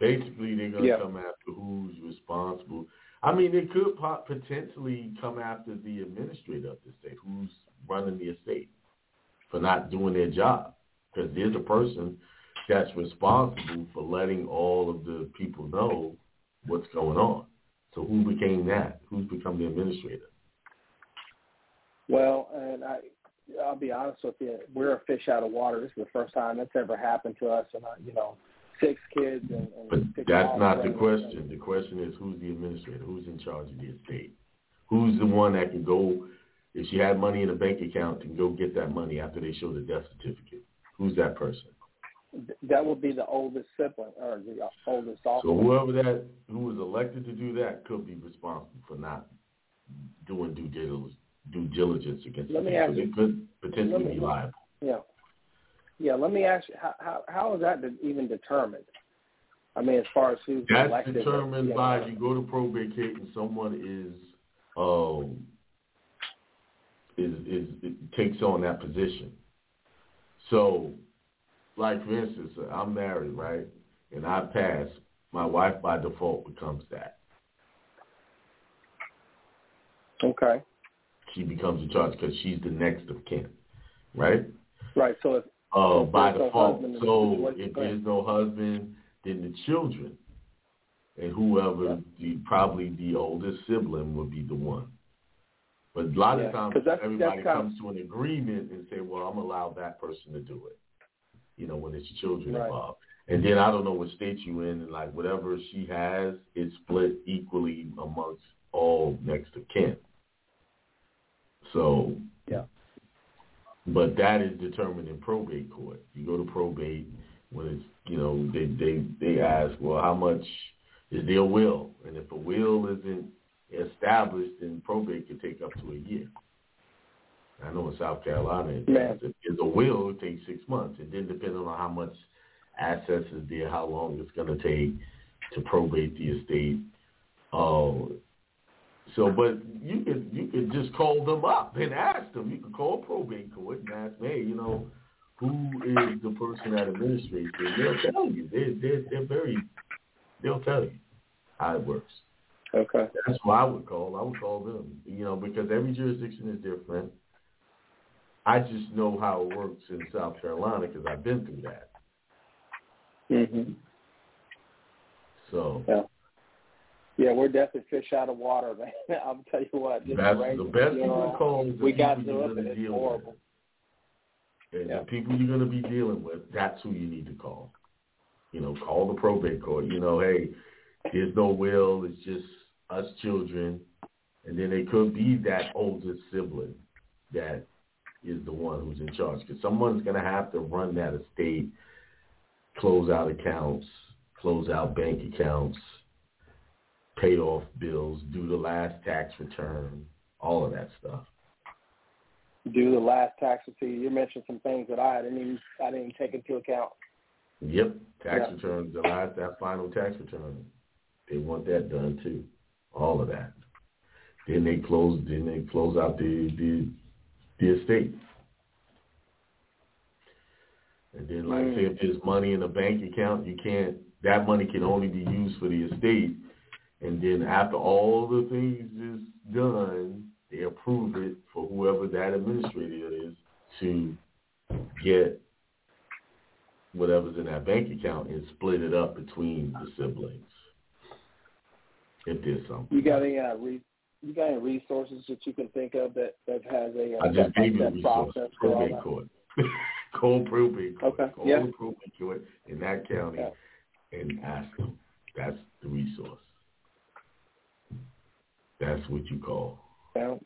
basically, they're gonna Yeah. come after who's responsible. I mean, they could pot- potentially come after the administrator of the estate, who's running the estate, for not doing their job. Because there's a person that's responsible for letting all of the people know what's going on. So who became that? Who's become the administrator? Well, and I, I'll be honest with you, we're a fish out of water. This is the first time that's ever happened to us, and I, you know, six kids and, and But that's not the question. The question is who's the administrator? Who's in charge of the estate? Who's the one that can go, if she had money in a bank account, can go get that money after they show the death certificate? Who's that person? That would be the oldest sibling or the uh, oldest So whoever that who was elected to do that could be responsible for not doing due diligence, due diligence against Let the me people. ask They could potentially me- be liable. Yeah. Yeah, let me ask you, how, how, how is that even determined? I mean, as far as who's That's elected. determined by you go to probate case and someone is um is is it takes on that position. So, like for instance, I'm married, right, and I pass. My wife by default becomes that. Okay. She becomes in charge because she's the next of kin, right? Right. So if Uh, If by no default. the So if there's no husband, then the children and whoever Yeah. the probably the oldest sibling would be the one. But a lot Yeah, of times that's- everybody that's comes to an agreement and say, "Well, I'm gonna allow that person to do it." You know, when it's children Right. involved. And then I don't know what state you in, and like whatever she has is split equally amongst all next of kin. So Yeah. but that is determined in probate court. You go to probate when it's you know they they they ask, well, how much is their will, and if a will isn't established, then probate can take up to a year. I know in South Carolina, it does. if there's a will, it takes six months. It then depending on how much assets is there, how long it's going to take to probate the estate. Uh, so, but you could you could just call them up and ask them. You could call probate court and ask, hey, you know, who is the person that administrates it? They'll tell you. They they they're very. They'll tell you how it works. Okay. That's what I would call. I would call them. You know, because every jurisdiction is different. I just know how it works in South Carolina because I've been through that. Mhm. So Yeah. Yeah, we're definitely fish out of water, man. I'll tell you what. That's arrangement, the best you know, to call is the we got to you're it, it's horrible. with. And Yeah. the people you're going to be dealing with, that's who you need to call. You know, call the probate court. You know, hey, there's no will. It's just us children. And then it could be that oldest sibling that is the one who's in charge. Because someone's going to have to run that estate, close out accounts, close out bank accounts, pay off bills, do the last tax return, all of that stuff. Do the last tax return. You mentioned some things that I didn't even I didn't take into account. Yep, tax Yeah. returns, the last that final tax return, they want that done too. All of that. Then they close. Then they close out the the the estate. And then, like, say if there's money in a bank account, you can't. That money can only be used for the estate. And then after all the things is done, they approve it for whoever that administrator is to get whatever's in that bank account and split it up between the siblings. If there's something. You got any uh, re- you got any resources that you can think of that that has a uh, I just gave you resource. process Probate that? court. Call probate court. Okay, Call yeah. probate court in that county Yeah. and ask them. That's the resource. That's what you call. Sounds,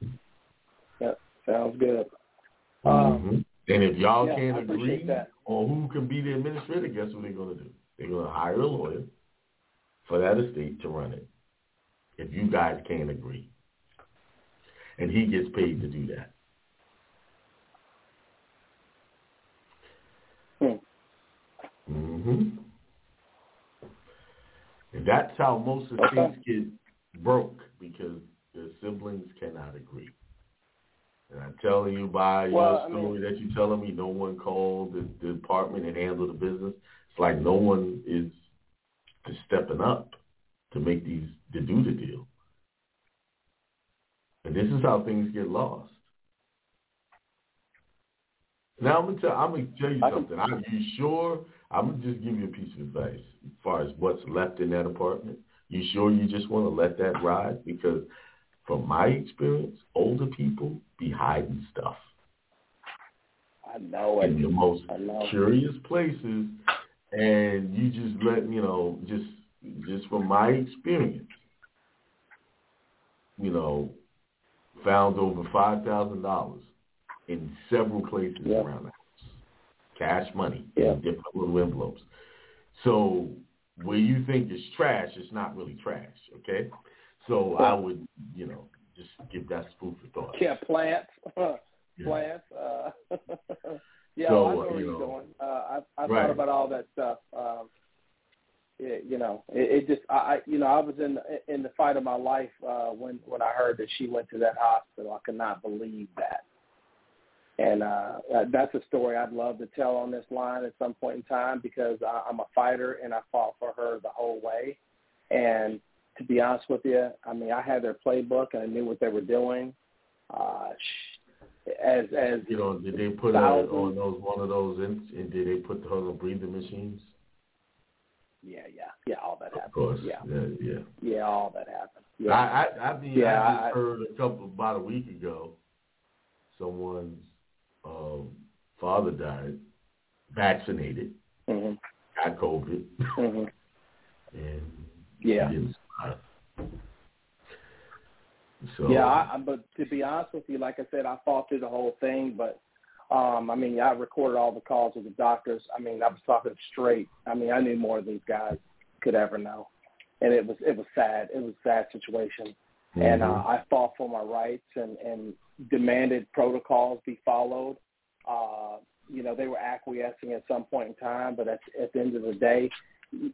yeah, sounds good. Um, Mhm. And if y'all yeah, can't agree that. on who can be the administrator, guess what they're going to do? They're going to hire a lawyer for that estate to run it. If you guys can't agree, and he gets paid to do that. Hmm. hmm And that's how most of the Okay. things get broke because the siblings cannot agree. And I'm telling you by Well, your I story mean- that you're telling me, no one called the, the department and handled the business. It's like no one is is stepping up to make these to do the deal. And this is how things get lost. Now I'm gonna tell I'm gonna tell you I something. Are you sure? I'm gonna just give you a piece of advice as far as what's left in that apartment. You sure you just want to let that ride? Because from my experience, older people be hiding stuff I know it. in the most curious places, and you just let you know just just from my experience, you know, found over five thousand dollars in several places Yeah. around the house, cash money Yeah. in different little envelopes. So where you think it's trash, it's not really trash. Okay, so I would you know just give that food for thought. Yeah, plants. Yeah. plants. Uh, yeah, So, I know where you you're know, going. Uh, I I right. thought about all that stuff. Um, it, you know, it, it just I I- you know I was in in the fight of my life uh, when when I heard that she went to that hospital. I could not believe that. And uh, uh, that's a story I'd love to tell on this line at some point in time because I, I'm a fighter and I fought for her the whole way. And to be honest with you, I mean, I had their playbook and I knew what they were doing. Uh, as as You know, did they put her on those one of those in, and did they put her on breathing machines? yeah, yeah, yeah, all that happened. Of course. Yeah, Yeah, yeah. yeah, all that happened. Yeah, I, I, I mean, Yeah, I just I- heard a couple about a week ago, someone's um, father died, vaccinated, hmm got COVID, hmm and yeah. didn't survive. So Yeah, I, I, but to be honest with you, like I said, I fought through the whole thing. But um, I mean, I recorded all the calls with the doctors. I mean, I was talking straight. I mean, I knew more than these guys could ever know, and it was it was sad. It was a sad situation, and uh. I fought for my rights and and demanded protocols be followed. Uh, you know, they were acquiescing at some point in time, but at, at the end of the day,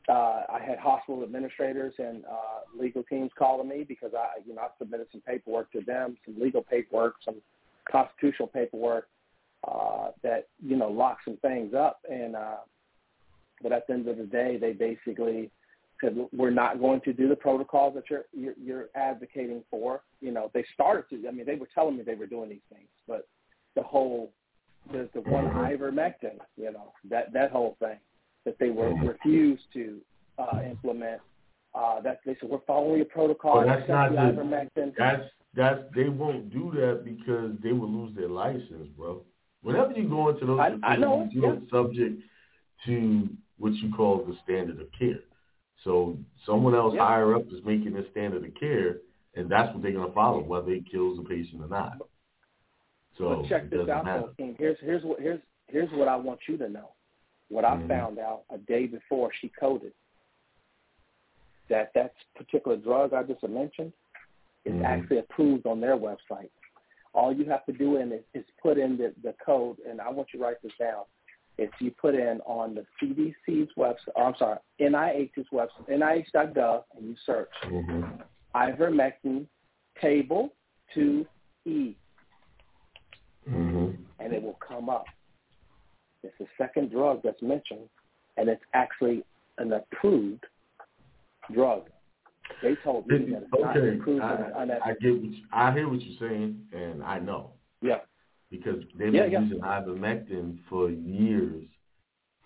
uh, I had hospital administrators and uh, legal teams calling me because I, you know, I submitted some paperwork to them, some legal paperwork, some constitutional paperwork uh, that you know locked some things up. And uh, but at the end of the day, they basically said we're not going to do the protocols that you're, you're you're advocating for. You know, they started to. I mean, they were telling me they were doing these things, but the whole there's the one ivermectin. You know, that that whole thing that they were refused to uh, implement. Uh, that they said we're following a protocol. Well, that's not the ivermectin. That's that's they won't do that because they will lose their license, bro. Whenever you go into those I- I know facilities, you're yeah. subject to what you call the standard of care. So someone else Yeah. higher up is making the standard of care, and that's what they're going to follow, whether it kills the patient or not. So but check it this out, though, King. Here's here's what here's here's what I want you to know. What I Mhm. found out a day before she coded that that particular drug I just mentioned is Mhm. actually approved on their website. All you have to do in is, is put in the, the code, and I want you to write this down. If you put in on the CDC's website, or I'm sorry, NIH's website, NIH.gov, and you search Mhm. ivermectin table 2E, Mhm. and it will come up. It's the second drug that's mentioned, and it's actually an approved drug. They told me that it's not approved I, I get what you, I hear what you're saying, and I know Yeah, because they've Yeah, been yeah. using ivermectin for years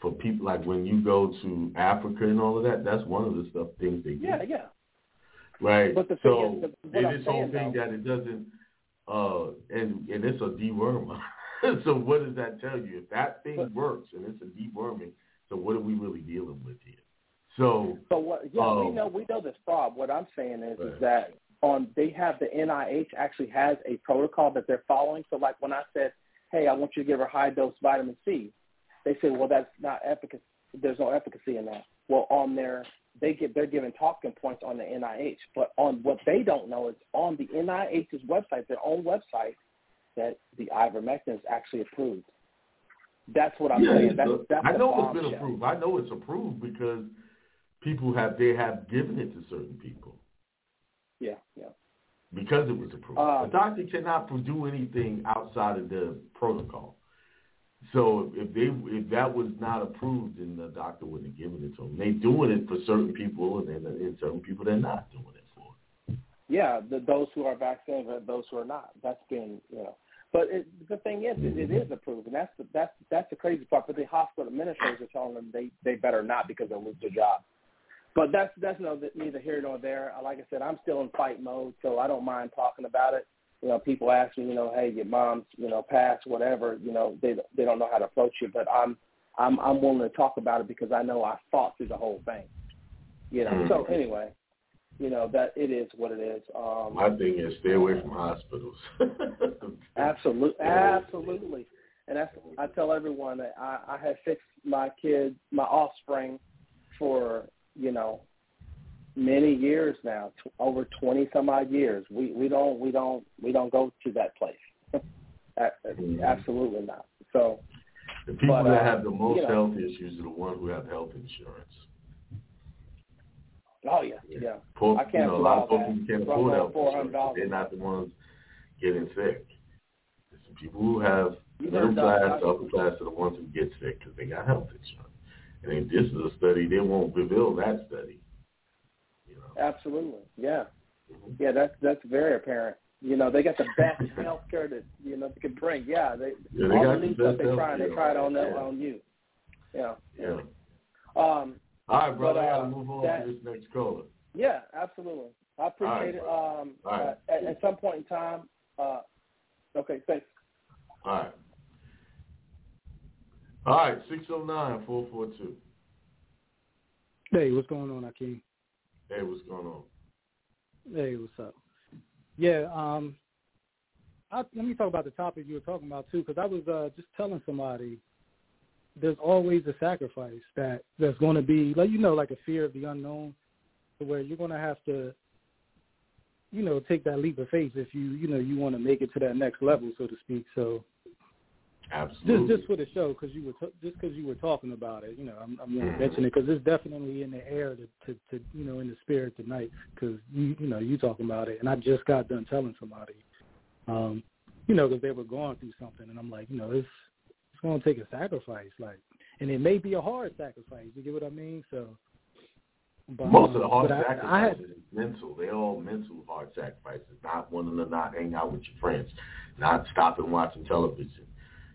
for people like when you go to Africa and all of that. That's one of the stuff things they do. yeah, yeah. Right. But the thing so is, the- it I'm is whole saying, thing though- that it doesn't, uh, and and it's a dewormer. so what does that tell you? If that thing But- works and it's a deworming, so what are we really dealing with here? So So what? Yeah, we Um, know we know this, Bob. What I'm saying is, Right. is that on they have the NIH actually has a protocol that they're following. So like when I said, hey, I want you to give her high dose vitamin C, they said, well, that's not efficacy. There's no efficacy in that. Well, on their they get they're giving talking points on the NIH, but on what they don't know is on the NIH's website, their own website, that the ivermectin is actually approved. That's what I'm Yeah, saying. That's, that's I know it's been approved. I know it's approved because people have they have given it to certain people Yeah, yeah. because it was approved. Uh, a doctor cannot do anything outside of the protocol. So if they if that was not approved, then the doctor wouldn't have given it to them. They're doing it for certain people, and then and certain people they're not doing it for. Yeah, the, those who are vaccinated and those who are not. That's been, you know. But it, the thing is, it, it is approved, and that's the, that's that's the crazy part. But the hospital administrators are telling them they they better not because they'll lose their job. But that's that's no, neither here nor there. Like I said, I'm still in fight mode, so I don't mind talking about it. You know, people ask me, you know, hey, your mom's, you know, passed, whatever. You know, they they don't know how to approach you, but I'm I'm I'm willing to talk about it because I know I fought through the whole thing. You know. So anyway, you know that it is what it is. Um, My thing is stay away from hospitals. Absolutely, absolutely. And that's I tell everyone that I, I have fixed my kids, my offspring, for you know many years now, t- over twenty some odd years. We we don't we don't we don't go to that place. Absolutely not. So The people But, that uh, have the most you know. health issues are the ones who have health insurance. oh yeah yeah Poor, I can't you know, a lot of folks can't afford health insurance. They're not the ones getting sick. It's the people who have middle class, upper class are the ones who get sick because they got health insurance. And if this is a study, they won't reveal that study. You know. absolutely yeah Mhm. yeah that's that's very apparent. You know they got the best health care that you know they can bring. Yeah, they Yeah, they all got the new stuff they try, healthcare. they try it on Yeah. on you. Yeah. Yeah. Um, All right, brother. But, I uh, gotta move on that- to this next caller. yeah, absolutely. I appreciate it. Um, right. uh, at, at some point in time. Uh, okay, thanks. All right. All right, 609-442. Hey, what's going on, Akeem? Hey, what's going on? Hey, what's up? Yeah, um, I, let me talk about the topic you were talking about too, because I was uh, just telling somebody there's always a sacrifice that there's going to be, like you know, like a fear of the unknown, to where you're going to have to, you know, take that leap of faith if you, you know, you want to make it to that next level, so to speak. So Absolutely. just just for the show, because you were t- just because you were talking about it, you know, I'm, I'm going to mention it because it's definitely in the air to, to, to you know in the spirit tonight because you you know you talking about it, and I just got done telling somebody, um, you know, because they were going through something, and I'm like, you know, it's it's going to take a sacrifice, like, and it may be a hard sacrifice. You get what I mean? So But, Most of the um, hard but I- sacrifices I had, is mental. They're all mental hard sacrifices. Not wanting to not hang out with your friends, not stopping watching television,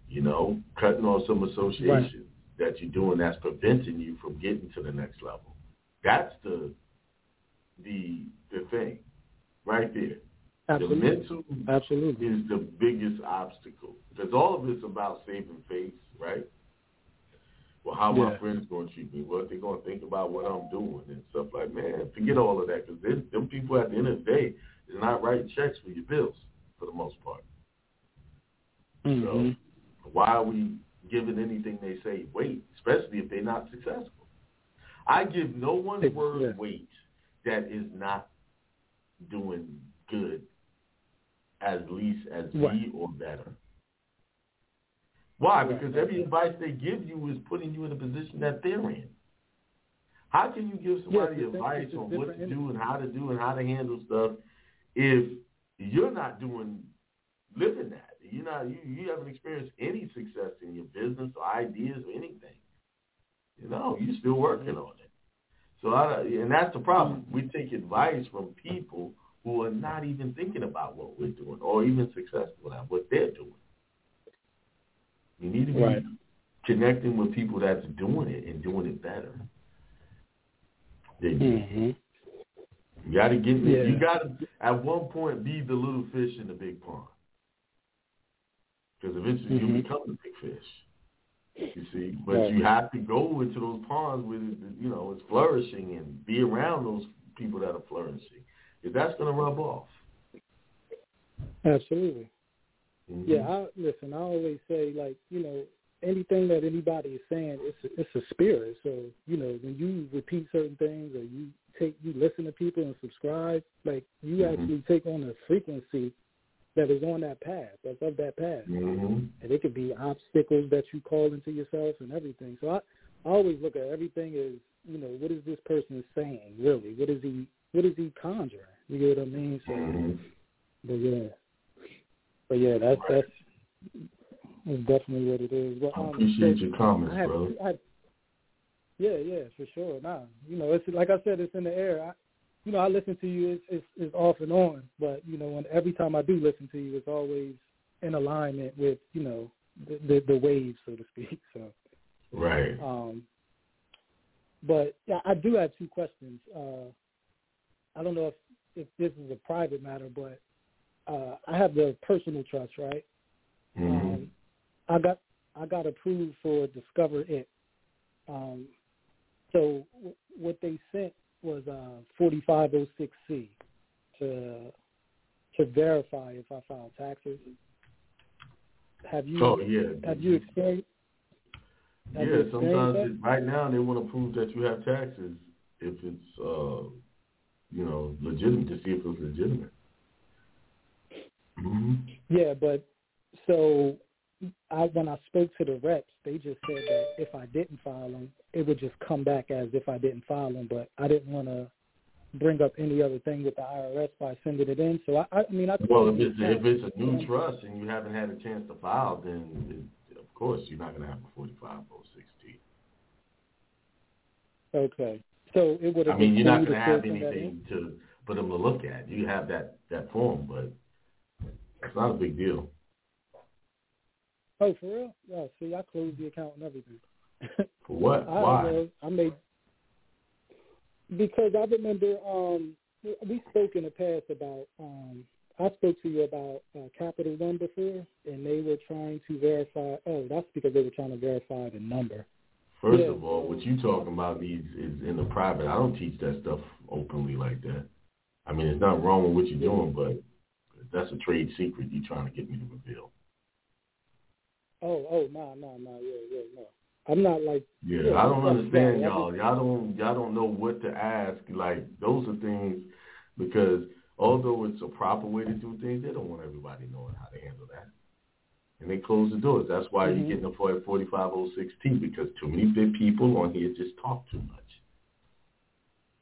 you know, cutting off some associations that you're doing that's preventing you from getting to the next level. That's the the the thing right there. absolutely, The mental absolutely. is the biggest obstacle because all of it's about saving face, right? Well, how my friends going to treat me? What they going to think about what I'm doing and stuff like man. Forget all of that because them people at the end of the day is not writing checks for your bills for the most part. hmm So why are we giving anything they say weight, especially if they're not successful? I give no one's Yeah. word weight that is not doing good as least as Right. me or better. Why? Because every advice they give you is putting you in a position that they're in. How can you give somebody advice on what to do and how to do and how to handle stuff if you're not doing living that? You're not you, you haven't experienced any success in your business or ideas or anything. You know, you're still working on it. So I, and that's the problem. We take advice from people who are not even thinking about what we're doing or even successful at what they're doing. You need to be Right. connecting with people that's doing it and doing it better. than you. hmm You got to get. Yeah. You got to at one point be the little fish in the big pond, because eventually Mhm. you become the big fish. You see, but Right. you have to go into those ponds where you know it's flourishing and be around those people that are flourishing, If that's going to rub off. Absolutely. Mhm. Yeah, I listen. I always say, like, you know, anything that anybody is saying, it's a, it's a spirit. So, you know, when you repeat certain things or you take, you listen to people and subscribe, like, you Mhm. actually take on a frequency that is on that path, that's of that path, Mhm. and it could be obstacles that you call into yourself and everything. So I, I always look at everything as, you know, what is this person saying really? What is he, what is he conjuring? You get what I mean? So. Mhm. But yeah, but yeah, that's that's, that's definitely what it is. But, I um, appreciate so your comments, I have, brother. I yeah, yeah, for sure. Nah, you know, it's like I said, it's in the air. I, you know, I listen to you. It's, it's it's off and on, but you know, when every time I do listen to you, it's always in alignment with you know the the, the waves, so to speak. So, Right. um, but yeah, I do have two questions. Uh, I don't know if if this is a private matter, but uh, I have the personal trust, right? Mhm. Um, I got I got approved for Discover It. Um, so w- what they sent was uh, 4506C to to verify if I filed taxes. Have you Oh yeah. have you experienced? have you Yeah, experienced sometimes it, right now they want to prove that you have taxes if it's uh you know legitimate to see if it's legitimate. hmm Yeah, but so I when I spoke to the reps, they just said that if I didn't file them, it would just come back as if I didn't file them. But I didn't want to bring up any other thing with the IRS by sending it in. So I, I mean, I Well, if it's if it's a new trust and you haven't had a chance to file, then it, of course you're not going to have a 4506T. okay, so it would I mean, you're not going to have still send that in? anything to for them to look at. You have that that form, but it's not a big deal. Oh, for real? Yeah. See, I closed the account and everything. For what? I Why? I made because I remember um we spoke in the past about um I spoke to you about uh, Capital One before, and they were trying to verify. Oh, that's because they were trying to verify the number. First Yeah. of all, what you talking about is, is in the private. I don't teach that stuff openly like that. I mean, it's not wrong with what you're doing, but that's a trade secret you're trying to get me to reveal. Oh, oh, no, no, no, yeah, yeah, no. I'm not like Yeah, Yeah, I don't understand y'all. Y'all don't y'all don't know what to ask. Like those are things because although it's a proper way to do things, they don't want everybody knowing how to handle that. And they close the doors. That's why Mhm. you're getting a 4506T because too many big people on here just talk too much.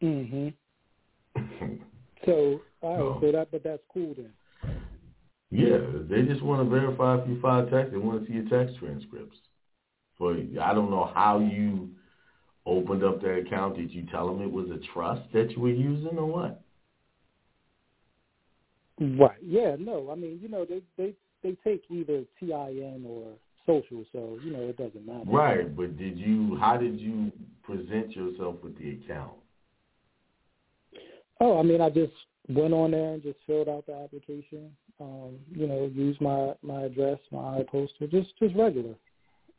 mhm. So, all right, No. so that but that's cool then. Yeah, they just want to verify if you file tax. They want to see your tax transcripts. For I don't know how you opened up that account, did you tell them it was a trust that you were using or what? Right. Yeah. No. I mean, you know, they they they take either TIN or social, so you know it doesn't matter. Right. But did you? How did you present yourself with the account? Oh, I mean, I just went on there and just filled out the application. Um, you know, use my my address, my iPostal, just just regular.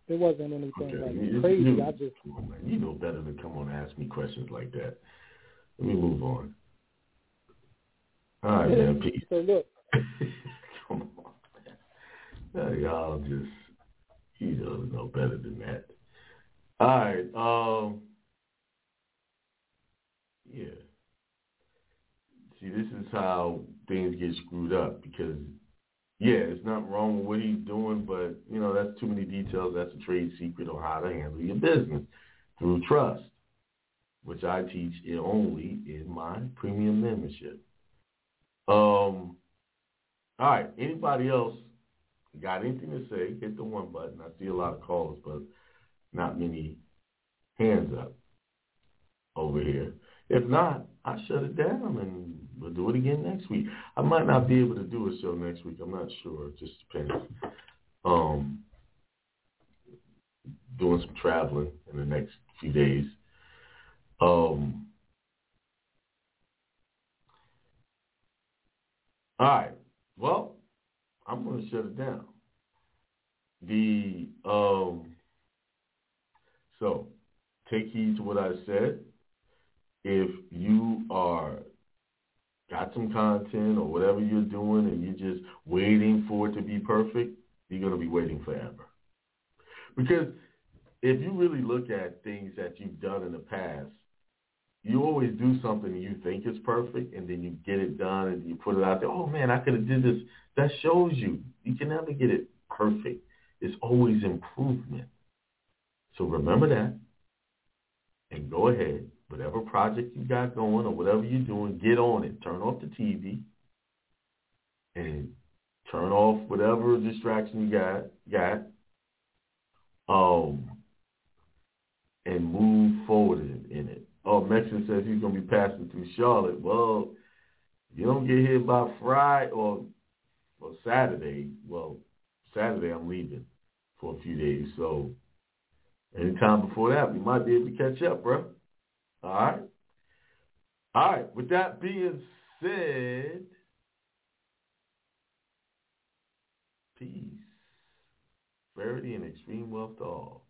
It wasn't anything Okay. like You- crazy. you- I just come on, man. You know better than come on and ask me questions like that. Let me move on. All right, man. Peace. so look. Come on, man. Uh, Y'all just, you know, know better than that. All right. Um. Yeah. See, this is how things get screwed up because, yeah, it's not wrong with what he's doing, but you know that's too many details. That's a trade secret on how to handle your business through trust, which I teach it only in my premium membership. Um. All right. Anybody else got anything to say? Hit the one button. I see a lot of calls, but not many hands up over here. If not, I shut it down and we'll do it again next week. I might not be able to do a show next week. I'm not sure. It just depends. Um, doing some traveling in the next few days. Um, all right. Well, I'm going to shut it down. The um, so take heed to what I said. If you are got some content or whatever you're doing and you're just waiting for it to be perfect, you're going to be waiting forever. Because if you really look at things that you've done in the past, you always do something you think is perfect and then you get it done and you put it out there. Oh man, I could have did this. That shows you you can never get it perfect. It's always improvement. So remember that and go ahead. Whatever project you got going or whatever you're doing, get on it. Turn off the TV and turn off whatever distraction you got got. Um and move forward in, in it. Oh, Mexican says he's gonna be passing through Charlotte. Well, you don't get here by Friday or or Saturday. Well, Saturday I'm leaving for a few days, so anytime before that we might be able to catch up, bro. All right. All right. With that being said, peace, prosperity, and extreme wealth to all.